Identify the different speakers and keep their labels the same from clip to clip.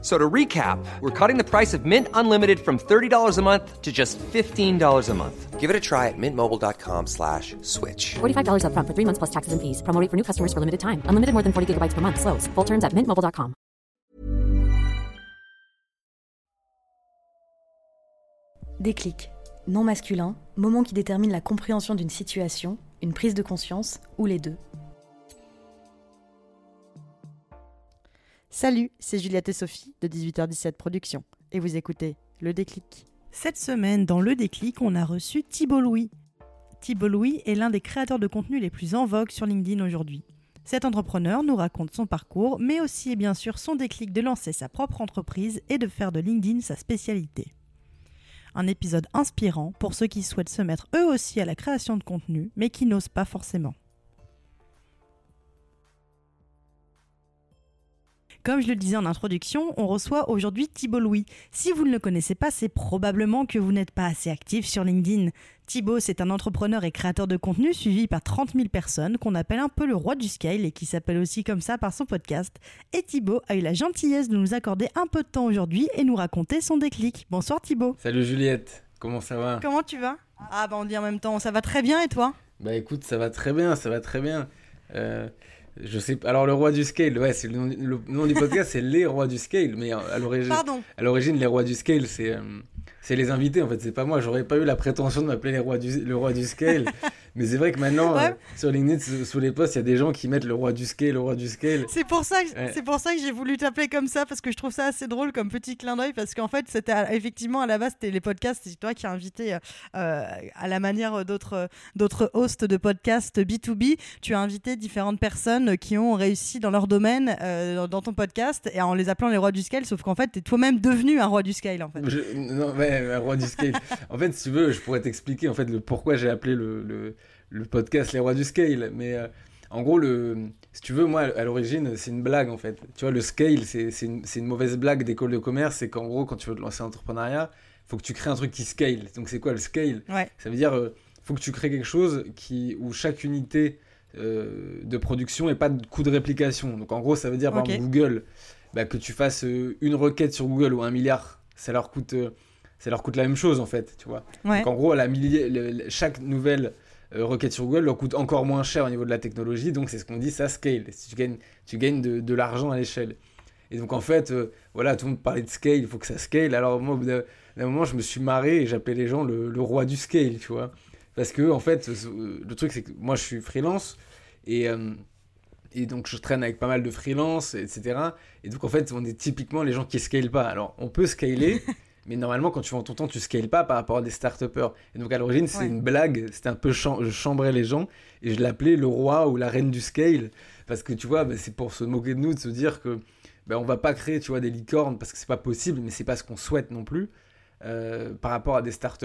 Speaker 1: So to recap, we're cutting the price of Mint Unlimited from $30 a month to just $15 a month.
Speaker 2: Give it a try at mintmobile.com slash switch.
Speaker 3: $45 upfront for three months plus taxes and fees. Promo rate for new customers for limited time. Unlimited more than 40 gigabytes per month. Slows. Full terms at mintmobile.com.
Speaker 4: Déclic. Non masculin, moment qui détermine la compréhension d'une situation, une prise de conscience ou les deux.
Speaker 5: Salut, c'est Juliette et Sophie de 18h17 Productions et vous écoutez Le Déclic. Cette semaine, dans Le Déclic, on a reçu Thibault Louis. Thibault Louis est l'un des créateurs de contenu les plus en vogue sur LinkedIn aujourd'hui. Cet entrepreneur nous raconte son parcours, mais aussi et bien sûr son déclic de lancer sa propre entreprise et de faire de LinkedIn sa spécialité. Un épisode inspirant pour ceux qui souhaitent se mettre eux aussi à la création de contenu, mais qui n'osent pas forcément. Comme je le disais en introduction, on reçoit aujourd'hui Thibault Louis. Si vous ne le connaissez pas, c'est probablement que vous n'êtes pas assez actif sur LinkedIn. Thibault, c'est un entrepreneur et créateur de contenu suivi par 30 000 personnes qu'on appelle un peu le roi du scale et qui s'appelle aussi comme ça par son podcast. Et Thibault a eu la gentillesse de nous accorder un peu de temps aujourd'hui et nous raconter son déclic. Bonsoir Thibault.
Speaker 6: Salut Juliette, comment ça va?
Speaker 5: Comment tu vas? Ah bah on dit en même temps, ça va très bien et toi?
Speaker 6: Bah écoute, ça va très bien, ça va très bien. Euh, je sais alors le roi du scale, ouais, c'est le, nom- le nom du podcast, c'est les rois du scale, mais à l'origine,
Speaker 5: Pardon.
Speaker 6: à l'origine, les rois du scale, c'est euh, c'est les invités en fait, c'est pas moi. J'aurais pas eu la prétention de m'appeler les rois du le roi du scale, mais c'est vrai que maintenant
Speaker 5: Ouais.
Speaker 6: euh, sur LinkedIn, sous, les posts, il y a des gens qui mettent le roi du scale, le roi du scale.
Speaker 5: C'est pour ça que
Speaker 6: Ouais.
Speaker 5: c'est pour ça que j'ai voulu t'appeler comme ça parce que je trouve ça assez drôle comme petit clin d'œil parce qu'en fait c'était effectivement à la base c'était les podcasts c'est toi qui as invité euh, euh, à la manière d'autres d'autres hosts de podcasts B2B tu as invité différentes personnes qui ont réussi dans leur domaine euh, dans- ton podcast et en les appelant les rois du scale sauf qu'en fait t'es toi-même devenu un roi du scale en fait.
Speaker 6: Je- non, ouais, un roi du scale. en fait, si tu veux, je pourrais t'expliquer en fait le pourquoi j'ai appelé le, le, le podcast Les Rois du Scale. Mais euh, en gros, le, si tu veux, moi, à l'origine, c'est une blague en fait. Tu vois, le scale, c'est une, une mauvaise blague d'école de commerce. C'est qu'en gros, quand tu veux te lancer en entrepreneuriat, faut que tu crées un truc qui scale. Donc, c'est quoi le scale?
Speaker 5: Ouais.
Speaker 6: Ça veut dire, euh, faut que tu crées quelque chose qui, où chaque unité euh, de production n'ait pas de coût de réplication. Donc, en gros, ça veut dire, par
Speaker 5: Ok.
Speaker 6: exemple, Google, bah, que tu fasses euh, une requête sur Google ou un milliard, ça leur coûte, ça leur coûte la même chose en fait, tu vois.
Speaker 5: Ouais.
Speaker 6: Donc en gros, la chaque nouvelle euh, requête sur Google leur coûte encore moins cher au niveau de la technologie, donc c'est ce qu'on dit, ça scale. Si tu gagnes, tu gagnes de, de l'argent à l'échelle. Et donc en fait, euh, voilà, tout le monde parlait de scale, il faut que ça scale. Alors moi, au bout d'un moment, je me suis marré et j'appelais les gens le, le roi du scale, tu vois. Parce que en fait, le truc c'est que moi je suis freelance et euh, et donc je traîne avec pas mal de freelance, etc. Et donc en fait, on est typiquement les gens qui scalent pas. Alors on peut scaler, mais normalement quand tu vends ton temps, tu scales pas par rapport à des start Et donc à l'origine, c'est
Speaker 5: Ouais.
Speaker 6: une blague, c'était un peu cham- je chambrais les gens et je l'appelais le roi ou la reine du scale parce que tu vois, bah, c'est pour se moquer de nous, de se dire que bah, on va pas créer, tu vois, des licornes parce que c'est pas possible, mais c'est pas ce qu'on souhaite non plus. euh, par rapport à des start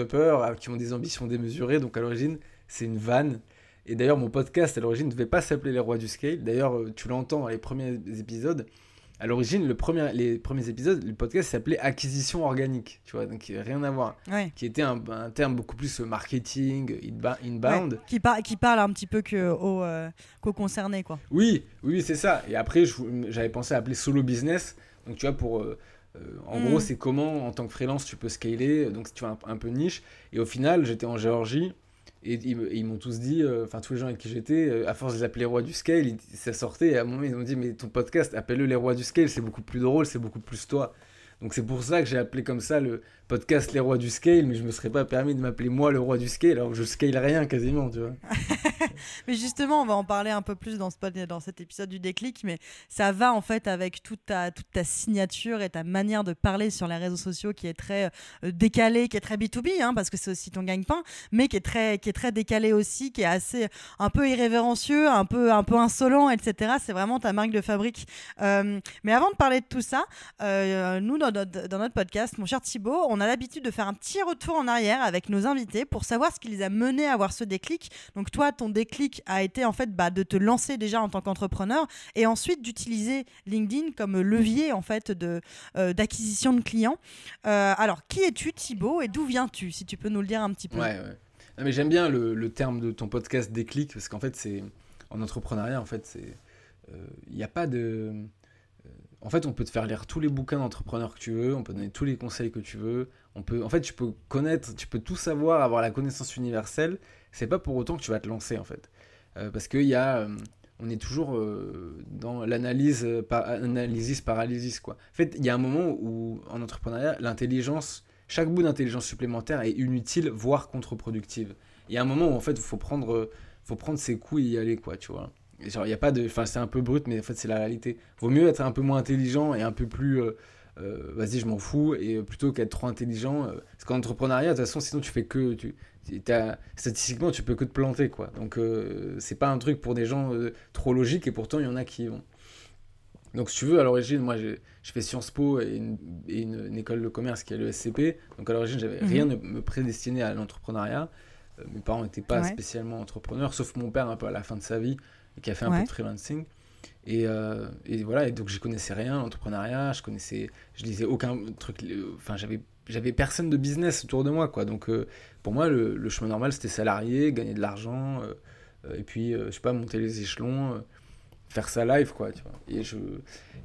Speaker 6: qui ont des ambitions démesurées, donc à l'origine, c'est une vanne. Et d'ailleurs, mon podcast à l'origine ne devait pas s'appeler Les Rois du Scale. D'ailleurs, euh, tu l'entends dans les premiers épisodes. À l'origine, le premier, les premiers épisodes, le podcast s'appelait Acquisition organique, tu vois, donc euh, rien à voir.
Speaker 5: Ouais.
Speaker 6: Qui était un, un terme beaucoup plus euh, marketing, inbound.
Speaker 5: Ouais. Qui, par- qui parle un petit peu euh, qu'aux concernés quoi.
Speaker 6: Oui, oui, c'est ça. Et après, j'avais pensé à appeler solo business. Donc, tu vois, pour. euh, en
Speaker 5: Mm.
Speaker 6: gros, c'est comment, en tant que freelance, tu peux scaler. Donc, tu vois, un, un peu niche. Et au final, j'étais en Géorgie. Et ils, m'ont tous dit, euh, enfin, tous les gens avec qui j'étais, euh, à force de les appeler rois du scale, ça sortait. Et à un moment, ils m'ont dit, mais ton podcast, appelle-le les rois du scale. C'est beaucoup plus drôle, c'est beaucoup plus toi. Donc, c'est pour ça que j'ai appelé comme ça le podcast Les Rois du Scale. Mais je me serais pas permis de m'appeler moi le roi du scale, alors que je scale rien quasiment, tu vois.
Speaker 5: Mais justement, on va en parler un peu plus dans, ce, dans cet épisode du déclic, mais ça va en fait avec toute ta, toute ta signature et ta manière de parler sur les réseaux sociaux qui est très euh, décalée, qui est très B2B, hein, parce que c'est aussi ton gagne-pain, mais qui est, très, qui est très décalé aussi, qui est assez un peu irrévérencieux, un peu, un peu insolent, etc. C'est vraiment ta marque de fabrique. Euh, mais avant de parler de tout ça, euh, nous, dans dans notre podcast, mon cher Thibaut, on a l'habitude de faire un petit retour en arrière avec nos invités pour savoir ce qui les a menés à avoir ce déclic. Donc toi, ton déclic a été en fait bah, de te lancer déjà en tant qu'entrepreneur et ensuite d'utiliser LinkedIn comme levier en fait de euh, d'acquisition de clients. Euh, alors, qui es-tu Thibaut et d'où viens-tu Si tu peux nous le dire un petit peu?
Speaker 6: Ouais, mais j'aime bien le, terme de ton podcast déclic parce qu'en fait, c'est en entrepreneuriat, en fait, c'est il n'y a pas de en fait, on peut te faire lire tous les bouquins d'entrepreneurs que tu veux, on peut donner tous les conseils que tu veux. On peut, en fait, tu peux connaître, tu peux tout savoir, avoir la connaissance universelle. C'est pas pour autant que tu vas te lancer, en fait, euh, parce qu'il y a, euh, on est toujours euh, dans l'analyse, par, analysis paralysis, quoi. En fait, il y a un moment où, en entrepreneuriat, l'intelligence, chaque bout d'intelligence supplémentaire est inutile, voire contre-productive. Il y a un moment où, en fait, il faut prendre, faut prendre ses coups et y aller, quoi, tu vois. Genre, il y a pas de. Enfin, c'est un peu brut, mais en fait, c'est la réalité. Vaut mieux être un peu moins intelligent et un peu plus. Euh, euh, vas-y, je m'en fous, et plutôt qu'être trop intelligent. Euh, parce qu'en entrepreneuriat, de toute façon, sinon, tu fais que. Tu, as, statistiquement, tu peux que te planter, quoi. Donc, c'est pas un truc pour des gens trop logiques, et pourtant, il y en a qui y vont. Donc, si tu veux, à l'origine, moi, j'ai fais Sciences Po et, une, école de commerce qui est le SCP. Donc, à l'origine, j'avais mhm. rien de me prédestiner à l'entrepreneuriat. mes parents n'étaient pas spécialement entrepreneurs, sauf mon père un peu à la fin de sa vie qui a fait un peu de freelancing. Et, euh, et, voilà, et donc je connaissais rien, l'entrepreneuriat, je connaissais, je lisais aucun truc, enfin j'avais, j'avais personne de business autour de moi, quoi. Donc euh, pour moi, le, le, chemin normal, c'était salarié, gagner de l'argent, euh, et puis, je sais pas, monter les échelons, faire ça live, quoi, tu vois. Et je,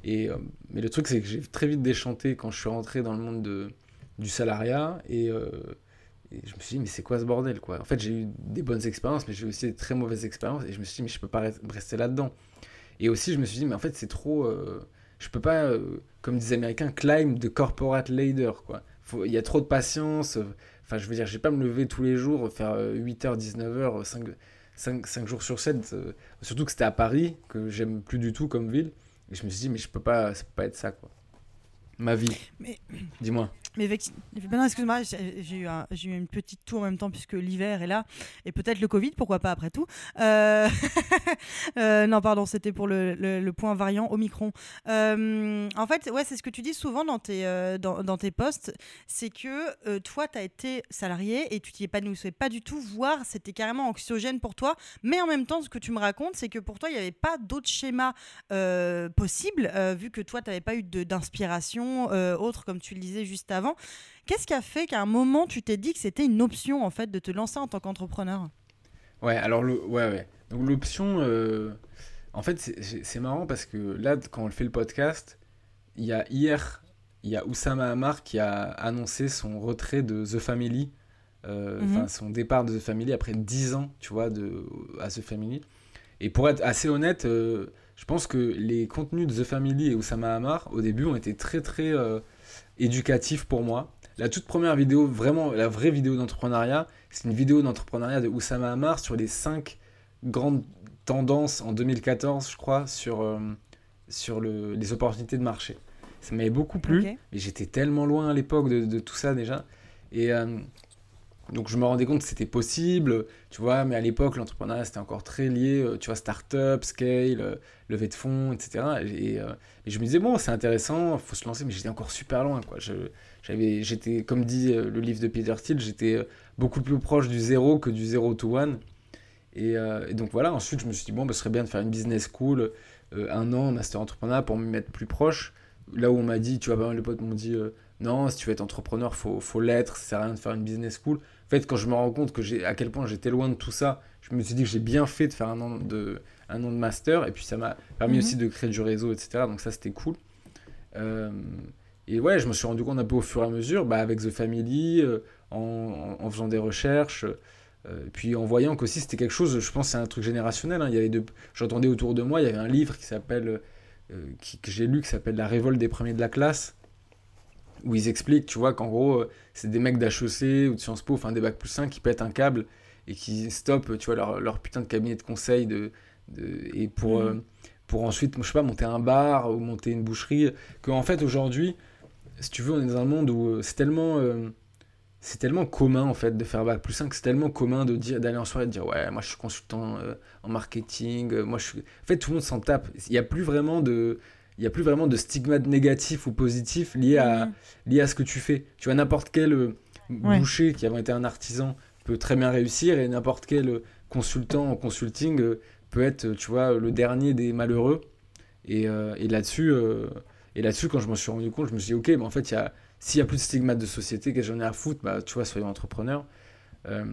Speaker 6: et, mais le truc, c'est que j'ai très vite déchanté quand je suis rentré dans le monde de, du salariat, et et je me suis dit, mais c'est quoi ce bordel, quoi? En fait, j'ai eu des bonnes expériences, mais j'ai eu aussi des très mauvaises expériences. Et je me suis dit, mais je peux pas rester là-dedans. Et aussi, je me suis dit, mais en fait, c'est trop. euh, je peux pas, euh, comme disent les Américains, climb the corporate ladder, quoi. Il y a trop de patience. Enfin, je veux dire, je vais pas me lever tous les jours, faire 8h, 19h, 5, 5, 5 jours sur 7. Euh, surtout que c'était à Paris, que j'aime plus du tout comme ville. Et je me suis dit, mais je peux pas, ça peut pas être ça, quoi. Ma vie. Mais... Dis-moi.
Speaker 5: Mais non, excuse-moi, j'ai eu, eu, une petite tour en même temps puisque l'hiver est là et peut-être le Covid, pourquoi pas après tout. Euh, euh, non, pardon, c'était pour le, le, point variant Omicron. Euh, en fait, ouais, c'est ce que tu dis souvent dans tes, dans, dans, tes posts, c'est que toi, tu as été salarié et tu t'y épanouissais pas du tout, voire c'était carrément anxiogène pour toi. Mais en même temps, ce que tu me racontes, c'est que pour toi, il n'y avait pas d'autres schémas possibles, vu que toi, tu n'avais pas eu d'inspiration autre, comme tu le disais juste avant avant. Qu'est-ce qui a fait qu'à un moment, tu t'es dit que c'était une option, en fait, de te lancer en tant qu'entrepreneur?
Speaker 6: Ouais, alors, le, ouais, ouais. Donc, l'option, euh, en fait, c'est marrant parce que là, quand on fait le podcast, il y a hier, il y a Oussama Hamar qui a annoncé son retrait de The Family, euh, mhm. son départ de The Family après 10 ans, tu vois, de, à The Family. Et pour être assez honnête, euh, je pense que les contenus de The Family et Oussama Hamar, au début, ont été très, très éducatif pour moi. La toute première vidéo, vraiment la vraie vidéo d'entrepreneuriat, c'est une vidéo d'entrepreneuriat de Oussama Hamar sur les 5 grandes tendances en 2014, je crois, sur, euh, sur le, les opportunités de marché. Ça m'avait beaucoup plu, mais j'étais tellement loin à l'époque de, tout ça déjà. Et, euh, donc je me rendais compte que c'était possible, tu vois, mais à l'époque, l'entrepreneuriat, c'était encore très lié, euh, tu vois, start-up, scale, euh, levée de fonds, etc. Euh, et, je me disais, bon, c'est intéressant, faut se lancer, mais j'étais encore super loin, quoi. j'avais, j'étais, comme dit le livre de Peter Thiel, j'étais beaucoup plus proche du zéro que du zéro to one. Et, donc voilà, ensuite, je me suis dit, bon, bah, ce serait bien de faire une business school, un an, master entrepreneur, pour me mettre plus proche. Là où on m'a dit, tu vois, de potes m'ont dit, non, si tu veux être entrepreneur, faut, faut l'être, ça sert à rien de faire une business school. En fait, quand je me rends compte que j'ai, à quel point j'étais loin de tout ça, je me suis dit que j'ai bien fait de faire un an de, un an de master, et puis ça m'a permis mhm. aussi de créer du réseau, etc. Donc ça, c'était cool. Euh, et ouais, je me suis rendu compte un peu au fur et à mesure, bah, avec The Family, euh, en, en, faisant des recherches, euh, puis en voyant qu'aussi c'était quelque chose, je pense c'est un truc générationnel. Hein. il y avait J'entendais autour de moi, il y avait un livre qui s'appelle, que j'ai lu, qui s'appelle La révolte des premiers de la classe, où ils expliquent, tu vois, qu'en gros, euh, c'est des mecs d'HEC ou de Sciences Po, enfin des bacs plus 5 qui pètent un câble et qui stoppent, tu vois, leur, leur putain de cabinet de conseil de, de et pour, mm. euh, pour ensuite, je sais pas, monter un bar ou monter une boucherie. Qu'en fait, aujourd'hui, si tu veux, on est dans un monde où euh, c'est tellement, c'est tellement commun, en fait, de faire bac plus 5, c'est tellement commun de dire, d'aller en soirée et de dire, ouais, moi je suis consultant en marketing, moi je suis... En fait, tout le monde s'en tape. Il n'y a plus vraiment de il n'y a plus vraiment de stigmate négatif ou positif lié à,
Speaker 5: Mhm.
Speaker 6: lié à ce que tu fais. Tu vois, n'importe quel euh,
Speaker 5: Ouais.
Speaker 6: boucher qui a été un artisan peut très bien réussir et n'importe quel euh, consultant en consulting euh, peut être, tu vois, le dernier des malheureux. Et, et là-dessus, et là-dessus, quand je m'en suis rendu compte, je me suis dit, ok, mais en fait, il y a, s'il n'y a plus de stigmate de société, que j'en ai à foutre, bah, tu vois, soyons entrepreneurs. Euh,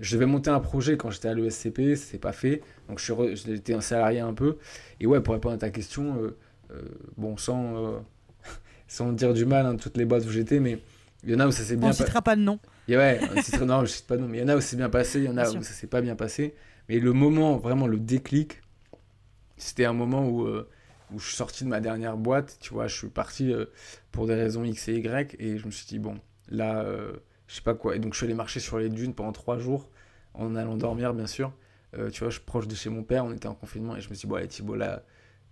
Speaker 6: je devais monter un projet quand j'étais à l'ESCP, c'est pas fait, donc je suis re- j'étais un salarié un peu. Et ouais, pour répondre à ta question, euh, bon, sans, euh, sans dire du mal, hein, toutes les boîtes où j'étais, mais il y en a où ça s'est
Speaker 5: On
Speaker 6: bien
Speaker 5: ne
Speaker 6: passé.
Speaker 5: citera pas de nom.
Speaker 6: Et ouais, c'est très non, je cite pas non, mais il y en a où c'est bien passé, il y en a
Speaker 5: Bien
Speaker 6: où
Speaker 5: sûr.
Speaker 6: ça s'est pas bien passé. Mais le moment, vraiment le déclic, c'était un moment où, euh, où je suis sorti de ma dernière boîte, tu vois, je suis parti euh, pour des raisons X et Y, et je me suis dit, bon, là, euh, je sais pas quoi. Et donc je suis allé marcher sur les dunes pendant trois jours, en allant dormir, bien sûr. Euh, tu vois, je suis proche de chez mon père, on était en confinement, et je me suis dit, bon, allez, Thibaut, là,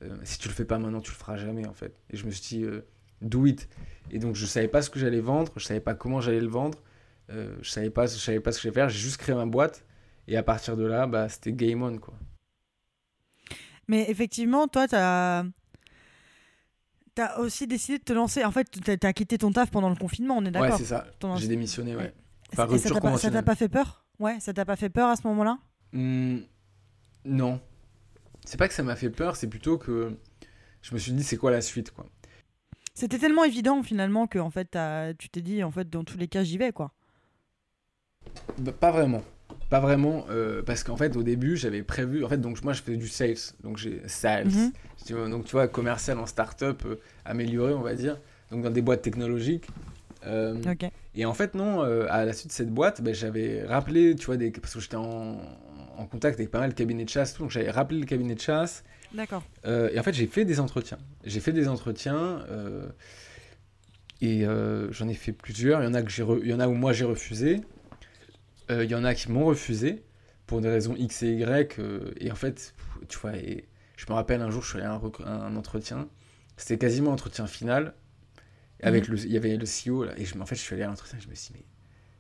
Speaker 6: euh, si tu le fais pas maintenant, tu le feras jamais, en fait. Et je me suis dit, euh, do it. Et donc je savais pas ce que j'allais vendre, je savais pas comment j'allais le vendre. Euh, je savais pas, je savais pas ce que j'allais faire. J'ai juste créé ma boîte et à partir de là, bah, c'était game on quoi.
Speaker 5: Mais effectivement, toi, tu as... aussi décidé de te lancer. En fait, tu as quitté ton taf pendant le confinement, on est
Speaker 6: Ouais,
Speaker 5: d'accord
Speaker 6: c'est ça. J'ai démissionné, ouais. Enfin,
Speaker 5: ça
Speaker 6: rupture
Speaker 5: t'a pas- ça t'a pas fait peur? Ouais, ça t'a pas fait peur à ce moment-là?
Speaker 6: Hmm, non, c'est pas que ça m'a fait peur, c'est plutôt que je me suis dit c'est quoi la suite quoi.
Speaker 5: C'était tellement évident finalement que en fait, tu t'es dit en fait dans tous les cas j'y vais quoi.
Speaker 6: Bah, pas vraiment. Pas vraiment, euh, parce qu'en fait, au début, j'avais prévu. En fait, donc moi, je faisais du sales. Donc, j'ai sales.
Speaker 5: Mhm.
Speaker 6: Donc, tu vois, commercial en start-up, euh, amélioré, on va dire. Donc, dans des boîtes technologiques. Euh. Et en fait, non, à la suite de cette boîte, ben, j'avais rappelé, tu vois, des... parce que j'étais en... en contact avec pas mal de cabinets de chasse, tout, donc j'avais rappelé le cabinet de chasse.
Speaker 5: D'accord.
Speaker 6: euh, et en fait, j'ai fait des entretiens. J'ai fait des entretiens. euh, et euh, j'en ai fait plusieurs. Il y en a, que j'ai re- Il y en a où moi j'ai refusé. Il y en a qui m'ont refusé pour des raisons X et Y. et en fait, tu vois, et je me rappelle un jour, je suis allé à un, un entretien. C'était quasiment entretien final. Avec le, il y avait le CEO là, et je, en fait je suis allé à l'entretien et je me suis dit mais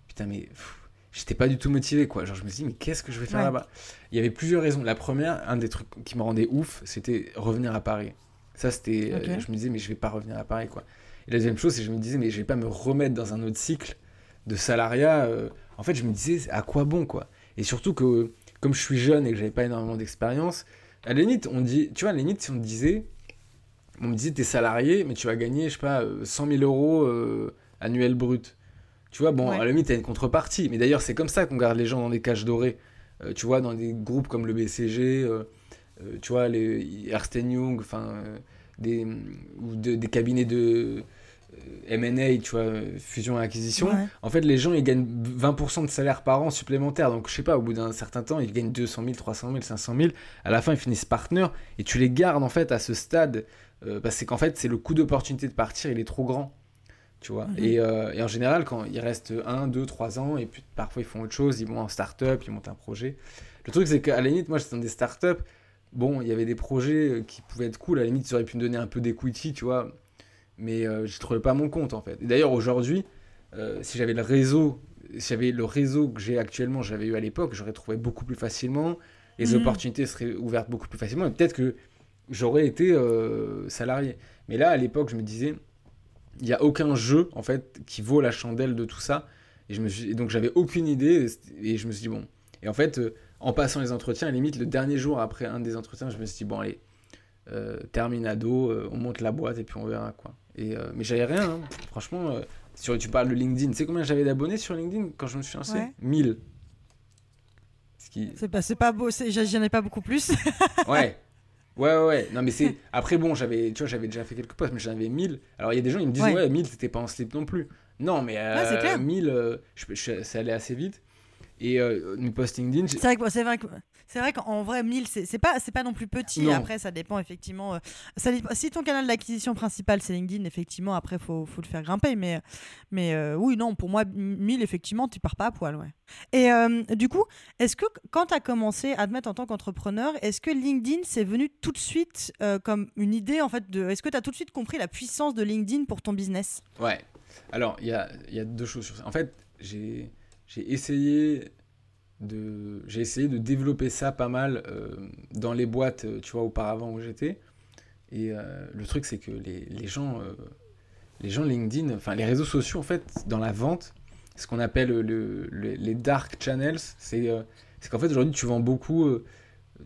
Speaker 6: putain mais pff, j'étais pas du tout motivé quoi. Genre je me suis dit mais qu'est-ce que je vais faire
Speaker 5: Ouais.
Speaker 6: là-bas? Il y avait plusieurs raisons. La première, un des trucs qui me rendait ouf, c'était revenir à Paris. Ça c'était, euh, je me disais mais je vais pas revenir à Paris quoi. Et la deuxième chose c'est que je me disais mais je vais pas me remettre dans un autre cycle de salariat. euh, en fait je me disais à quoi bon quoi? Et surtout que comme je suis jeune et que j'avais pas énormément d'expérience, à la limite on dit, tu vois à la limite si on te disait on me disait, t'es salarié, mais tu vas gagner, je sais pas, euh, 100 000 euros euh, annuel brut. Tu vois, bon,
Speaker 5: Ouais.
Speaker 6: à la limite, t'as une contrepartie. Mais d'ailleurs, c'est comme ça qu'on garde les gens dans des cages dorées. Euh, tu vois, dans des groupes comme le BCG, euh, euh, tu vois, les Ernst Young, enfin, des, ou de- des cabinets de M&A, tu vois, fusion et acquisition.
Speaker 5: Ouais.
Speaker 6: En fait, les gens, ils gagnent 20% de salaire par an supplémentaire. Donc, je sais pas, au bout d'un certain temps, ils gagnent 200 000, 300 000, 500 000. À la fin, ils finissent partenaires. Et tu les gardes, en fait, à ce stade. euh, parce que, qu'en fait, c'est le coût d'opportunité de partir, il est trop grand. Tu vois.
Speaker 5: Mhm.
Speaker 6: et, euh, et en général, quand il reste 1, 2, 3 ans, et puis parfois ils font autre chose, ils vont en start-up, ils montent un projet. Le truc, c'est qu'à la limite, moi, j'étais dans des start-up. Bon, il y avait des projets euh, qui pouvaient être cool. À la limite, ils auraient pu me donner un peu d'equity, tu vois. Mais euh, je trouvais pas mon compte, en fait. Et d'ailleurs, aujourd'hui, euh, si j'avais le réseau, si j'avais le réseau que j'ai actuellement, j'avais eu à l'époque, j'aurais trouvé beaucoup plus facilement. Les
Speaker 5: Mhm.
Speaker 6: opportunités seraient ouvertes beaucoup plus facilement. Et peut-être que j'aurais été salarié. Mais là, à l'époque, je me disais, il n'y a aucun jeu, en fait, qui vaut la chandelle de tout ça. Et, je me suis... et donc, j'avais aucune idée. Et je me suis dit, bon. Et en fait, euh, en passant les entretiens, à la limite, le dernier jour après un des entretiens, je me suis dit, bon, allez, euh, terminado, euh, on monte la boîte et puis on verra, quoi. Et, mais j'avais rien, hein. franchement. sur, tu parles de LinkedIn. Tu sais combien j'avais d'abonnés sur LinkedIn quand je me suis lancé?
Speaker 5: Ouais.
Speaker 6: 1000. Ce qui...
Speaker 5: C'est pas, c'est pas beau, c'est- j'en ai pas beaucoup plus.
Speaker 6: Ouais. Ouais, ouais, ouais. Non, mais c'est. Après, bon, j'avais, tu vois, j'avais déjà fait quelques posts, mais j'en avais 1000. Alors, il y a des gens, ils me disent,
Speaker 5: Ouais.
Speaker 6: ouais, 1000, c'était pas en slip non plus. Non, mais euh,
Speaker 5: clair.
Speaker 6: 1000, euh, je, je, ça allait assez vite. Et euh, mes posts LinkedIn,
Speaker 5: C'est vrai que c'est vrai que c'est vrai qu'en vrai 1000 c'est pas c'est pas non plus petit.
Speaker 6: Non.
Speaker 5: Après ça dépend effectivement. euh, ça si ton canal d'acquisition principal c'est LinkedIn effectivement après faut faut le faire grimper mais mais euh, oui non pour moi 1000 effectivement tu pars pas à poil ouais. Et euh, du coup est-ce que quand tu as commencé à te mettre en tant qu'entrepreneur est-ce que LinkedIn c'est venu tout de suite euh, comme une idée en fait de est-ce que tu as tout de suite compris la puissance de LinkedIn pour ton business?
Speaker 6: Ouais. Alors, il y a, y a deux choses sur ça. En fait, j'ai j'ai essayé de j'ai essayé de développer ça pas mal euh, dans les boîtes, euh, tu vois, auparavant où j'étais. Et le truc, c'est que les, les gens, les gens LinkedIn, enfin les réseaux sociaux, en fait, dans la vente, ce qu'on appelle le, les dark channels, c'est qu'en fait, aujourd'hui, tu vends beaucoup.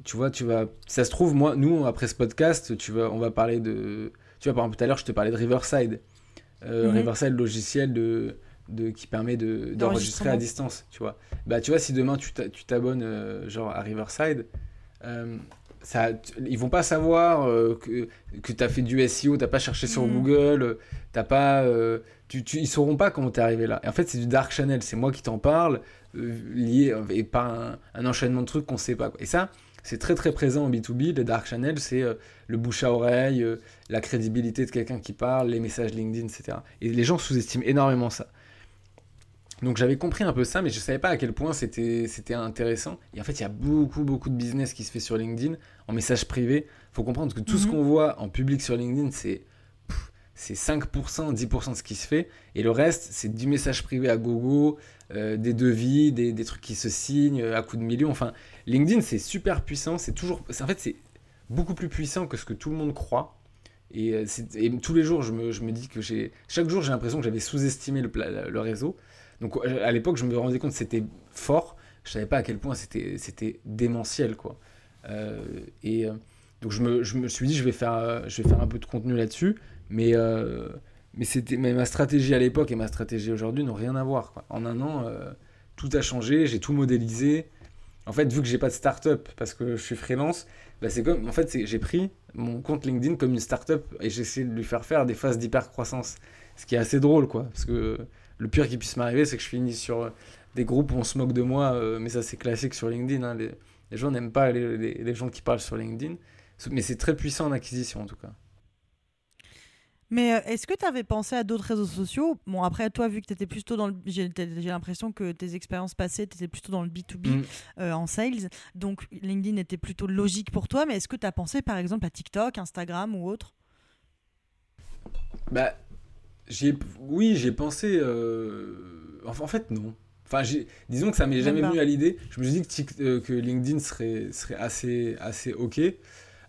Speaker 6: tu vois, tu vas. Ça se trouve, moi, nous, après ce podcast, tu vas, on va parler de. Tu vois, par exemple, tout à l'heure, je te parlais de Riverside. Mhm. Riverside, logiciel de de, qui permet d'enregistrer à distance, tu vois. Bah, tu vois, si demain tu t'abonnes euh, genre à Riverside, euh, ça, ils vont pas savoir euh, que, que tu as fait du SEO, tu pas cherché sur mm. Google, t'as pas, tu, tu, ils sauront pas comment tu es arrivé là. Et en fait, c'est du dark channel, c'est moi qui t'en parle, lié et pas un, enchaînement de trucs qu'on sait pas. Et ça, c'est très très présent en B2B. Le dark channel, c'est le bouche à oreille, la crédibilité de quelqu'un qui parle, les messages LinkedIn, etc. Et les gens sous-estiment énormément ça. Donc j'avais compris un peu ça, mais je ne savais pas à quel point c'était intéressant. Et en fait, il y a beaucoup, beaucoup de business qui se fait sur LinkedIn en message privé. Il faut comprendre que tout ce mhm. qu'on voit en public sur LinkedIn, c'est c'est 5%, 10% de ce qui se fait. Et le reste, c'est du message privé à gogo, euh, des devis, des, des, trucs qui se signent à coups de millions. Enfin, LinkedIn, c'est super puissant. C'est toujours. En fait, c'est beaucoup plus puissant que ce que tout le monde croit. Et, euh, et tous les jours, je me, je me dis que j'ai. Chaque jour, j'ai l'impression que j'avais sous-estimé le, réseau. Donc euh, à l'époque, je me rendais compte que c'était fort. Je savais pas à quel point c'était démentiel, quoi. Euh, et euh, donc je me, je me, suis dit, je vais faire, je vais faire un peu de contenu là-dessus. Mais, mais, c'était, mais ma stratégie à l'époque et ma stratégie aujourd'hui n'ont rien à voir. En un an, tout a changé, j'ai tout modélisé. En fait, vu que j'ai pas de start-up parce que je suis freelance, bah c'est comme, en fait, j'ai pris mon compte LinkedIn comme une start-up et j'ai essayé de lui faire faire des phases d'hyper-croissance. Ce qui est assez drôle, quoi. Parce que le pire qui puisse m'arriver, c'est que je finis sur euh, des groupes où on se moque de moi, euh, mais ça c'est classique sur LinkedIn. Hein, les, gens n'aiment pas les, gens qui parlent sur LinkedIn, mais c'est très puissant en acquisition en tout cas.
Speaker 5: Mais euh, est-ce que tu avais pensé à d'autres réseaux sociaux? Bon, après, toi, vu que tu étais plutôt dans le. J'ai l'impression que tes expériences passées, tu étais plutôt dans le B2B mm. en sales. Donc, LinkedIn était plutôt logique pour toi. Mais est-ce que tu as pensé, par exemple, à TikTok, Instagram ou autre?
Speaker 6: Bah, oui, j'ai pensé. Euh, en fait, non. Enfin, disons que ça m'est jamais venu à l'idée. Je me suis dit que, euh, que LinkedIn serait, serait assez, assez OK.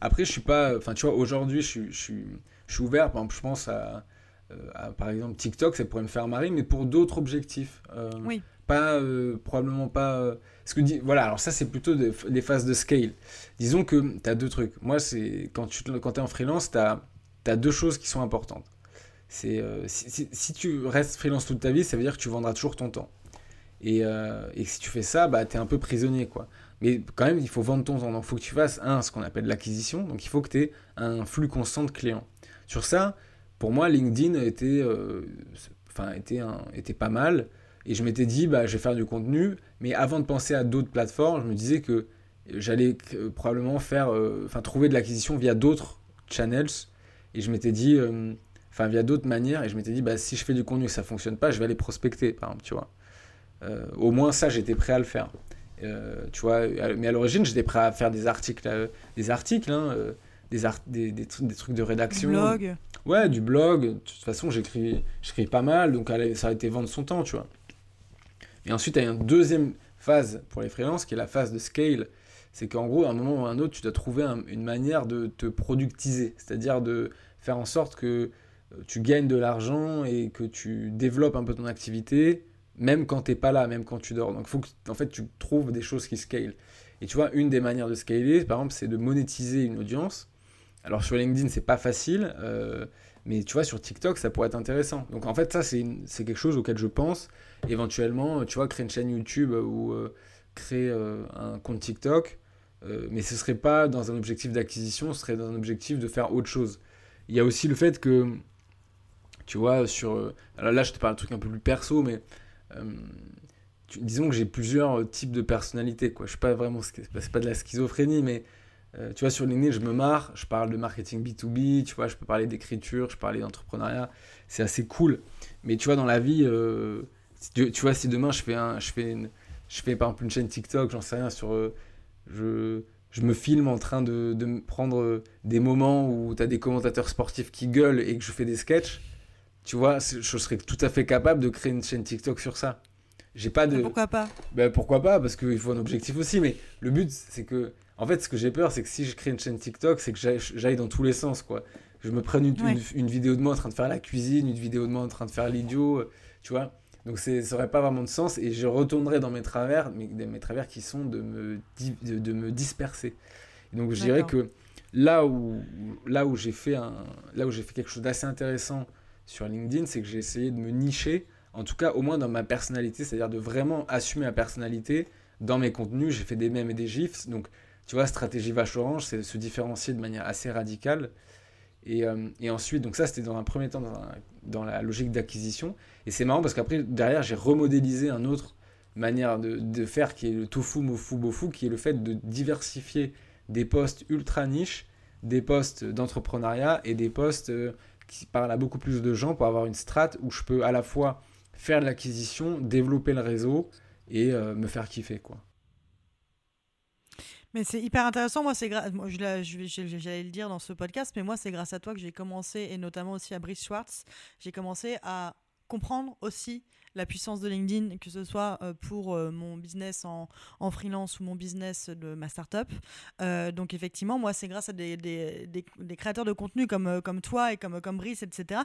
Speaker 6: Après, je suis pas. Enfin, tu vois, aujourd'hui, je, je, suis, je suis ouvert. Par exemple, je pense à, euh, par exemple, TikTok, ça pourrait me faire marrer, mais pour d'autres objectifs.
Speaker 5: oui.
Speaker 6: Pas, probablement pas. ce que dit, voilà, alors ça, c'est plutôt des, phases de scale. Disons que tu as deux trucs. Moi, c'est quand tu quand es en freelance, tu as, as deux choses qui sont importantes c'est euh, si, tu restes freelance toute ta vie, ça veut dire que tu vendras toujours ton temps. Et, euh, et si tu fais ça, bah, tu es un peu prisonnier. quoi. Mais quand même, il faut vendre ton temps. Donc, il faut que tu fasses, un, ce qu'on appelle l'acquisition. Donc, il faut que tu aies un flux constant de clients. Sur ça, pour moi, LinkedIn était, euh, était, un, était pas mal. Et je m'étais dit, bah, je vais faire du contenu. Mais avant de penser à d'autres plateformes, je me disais que j'allais probablement faire, enfin, trouver de l'acquisition via d'autres channels. Et je m'étais dit, via d'autres manières. Et je m'étais dit, bah, si je fais du contenu et que ça fonctionne pas, je vais aller prospecter, par exemple, tu vois. Euh, au moins ça, j'étais prêt à le faire. Euh, tu vois, mais à l'origine, j'étais prêt à faire des articles, euh, des articles, hein, des, des, des, trucs, des, trucs de rédaction.
Speaker 5: Du blog.
Speaker 6: Ouais, du blog. De toute façon, j'écris, pas mal, donc ça a été vendre son temps, tu vois. Et ensuite, il y a une deuxième phase pour les freelances, qui est la phase de scale. C'est qu'en gros, à un moment ou à un autre, tu dois trouver une manière de te productiser, c'est-à-dire de faire en sorte que tu gagnes de l'argent et que tu développes un peu ton activité, même quand tu n'es pas là, même quand tu dors. Donc il faut que en fait, tu trouves des choses qui scalent. Et tu vois, une des manières de scaler, par exemple, c'est de monétiser une audience. Alors sur LinkedIn, c'est pas facile, euh, mais tu vois, sur TikTok, ça pourrait être intéressant. Donc en fait, ça, c'est quelque chose auquel je pense. Éventuellement, tu vois, créer une chaîne YouTube ou euh, créer euh, un compte TikTok, mais ce serait pas dans un objectif d'acquisition, ce serait dans un objectif de faire autre chose. Il y a aussi le fait que tu vois, sur. Alors là, je te parle un truc un peu plus perso, mais. Disons que j'ai plusieurs types de personnalités, quoi. Je suis pas vraiment. C'est pas de la schizophrénie, mais. Euh, tu vois, sur LinkedIn, je me marre, je parle de marketing B2B, tu vois, je peux parler d'écriture, je peux parler d'entrepreneuriat, c'est assez cool. Mais tu vois, dans la vie, tu, vois, si demain je fais, un, je, fais je fais par exemple une chaîne TikTok, j'en sais rien, sur. je, je me filme en train de, de prendre des moments où tu as des commentateurs sportifs qui gueulent et que je fais des sketchs tu vois, je serais tout à fait capable de créer une chaîne TikTok sur ça. J'ai pas de.
Speaker 5: pourquoi pas?
Speaker 6: Ben, Pourquoi pas? Parce qu'il faut un objectif aussi. Mais le but, c'est que. En fait, ce que j'ai peur, c'est que si je crée une chaîne TikTok, c'est que j'aille dans tous les sens, quoi. Je me prenne une, vidéo de moi en train de faire la cuisine, une vidéo de moi en train de faire l'idiot, tu vois. Donc ça n'aurait pas vraiment de sens et je retournerai dans mes travers, mes, mes travers qui sont de me, de, me disperser. donc je dirais que là où, là où j'ai fait, un, là où j'ai fait quelque chose d'assez intéressant sur LinkedIn, c'est que j'ai essayé de me nicher, en tout cas au moins dans ma personnalité, c'est-à-dire de vraiment assumer ma personnalité dans mes contenus. J'ai fait des mèmes et des gifs, donc tu vois, stratégie vache orange, c'est se différencier de manière assez radicale. Et, euh, et ensuite, donc ça c'était dans un premier temps dans, la logique d'acquisition. Et c'est marrant parce qu'après, derrière, j'ai remodélisé une autre manière de, de, faire qui est le tofu, mofu, bofu, qui est le fait de diversifier des postes ultra niches, des postes d'entrepreneuriat et des postes euh, qui parlent à beaucoup plus de gens pour avoir une strate où je peux à la fois faire de l'acquisition, développer le réseau et euh, me faire kiffer quoi.
Speaker 5: Mais c'est hyper intéressant. Moi, c'est grâce. J'allais le dire dans ce podcast, mais moi, c'est grâce à toi que j'ai commencé, et notamment aussi à Brice Schwartz, j'ai commencé à comprendre aussi la puissance de LinkedIn, que ce soit euh, pour euh, mon business en, en, freelance ou mon business de ma startup. Euh, donc effectivement, moi, c'est grâce à des, des, des, créateurs de contenu comme, comme toi et comme, comme Brice, etc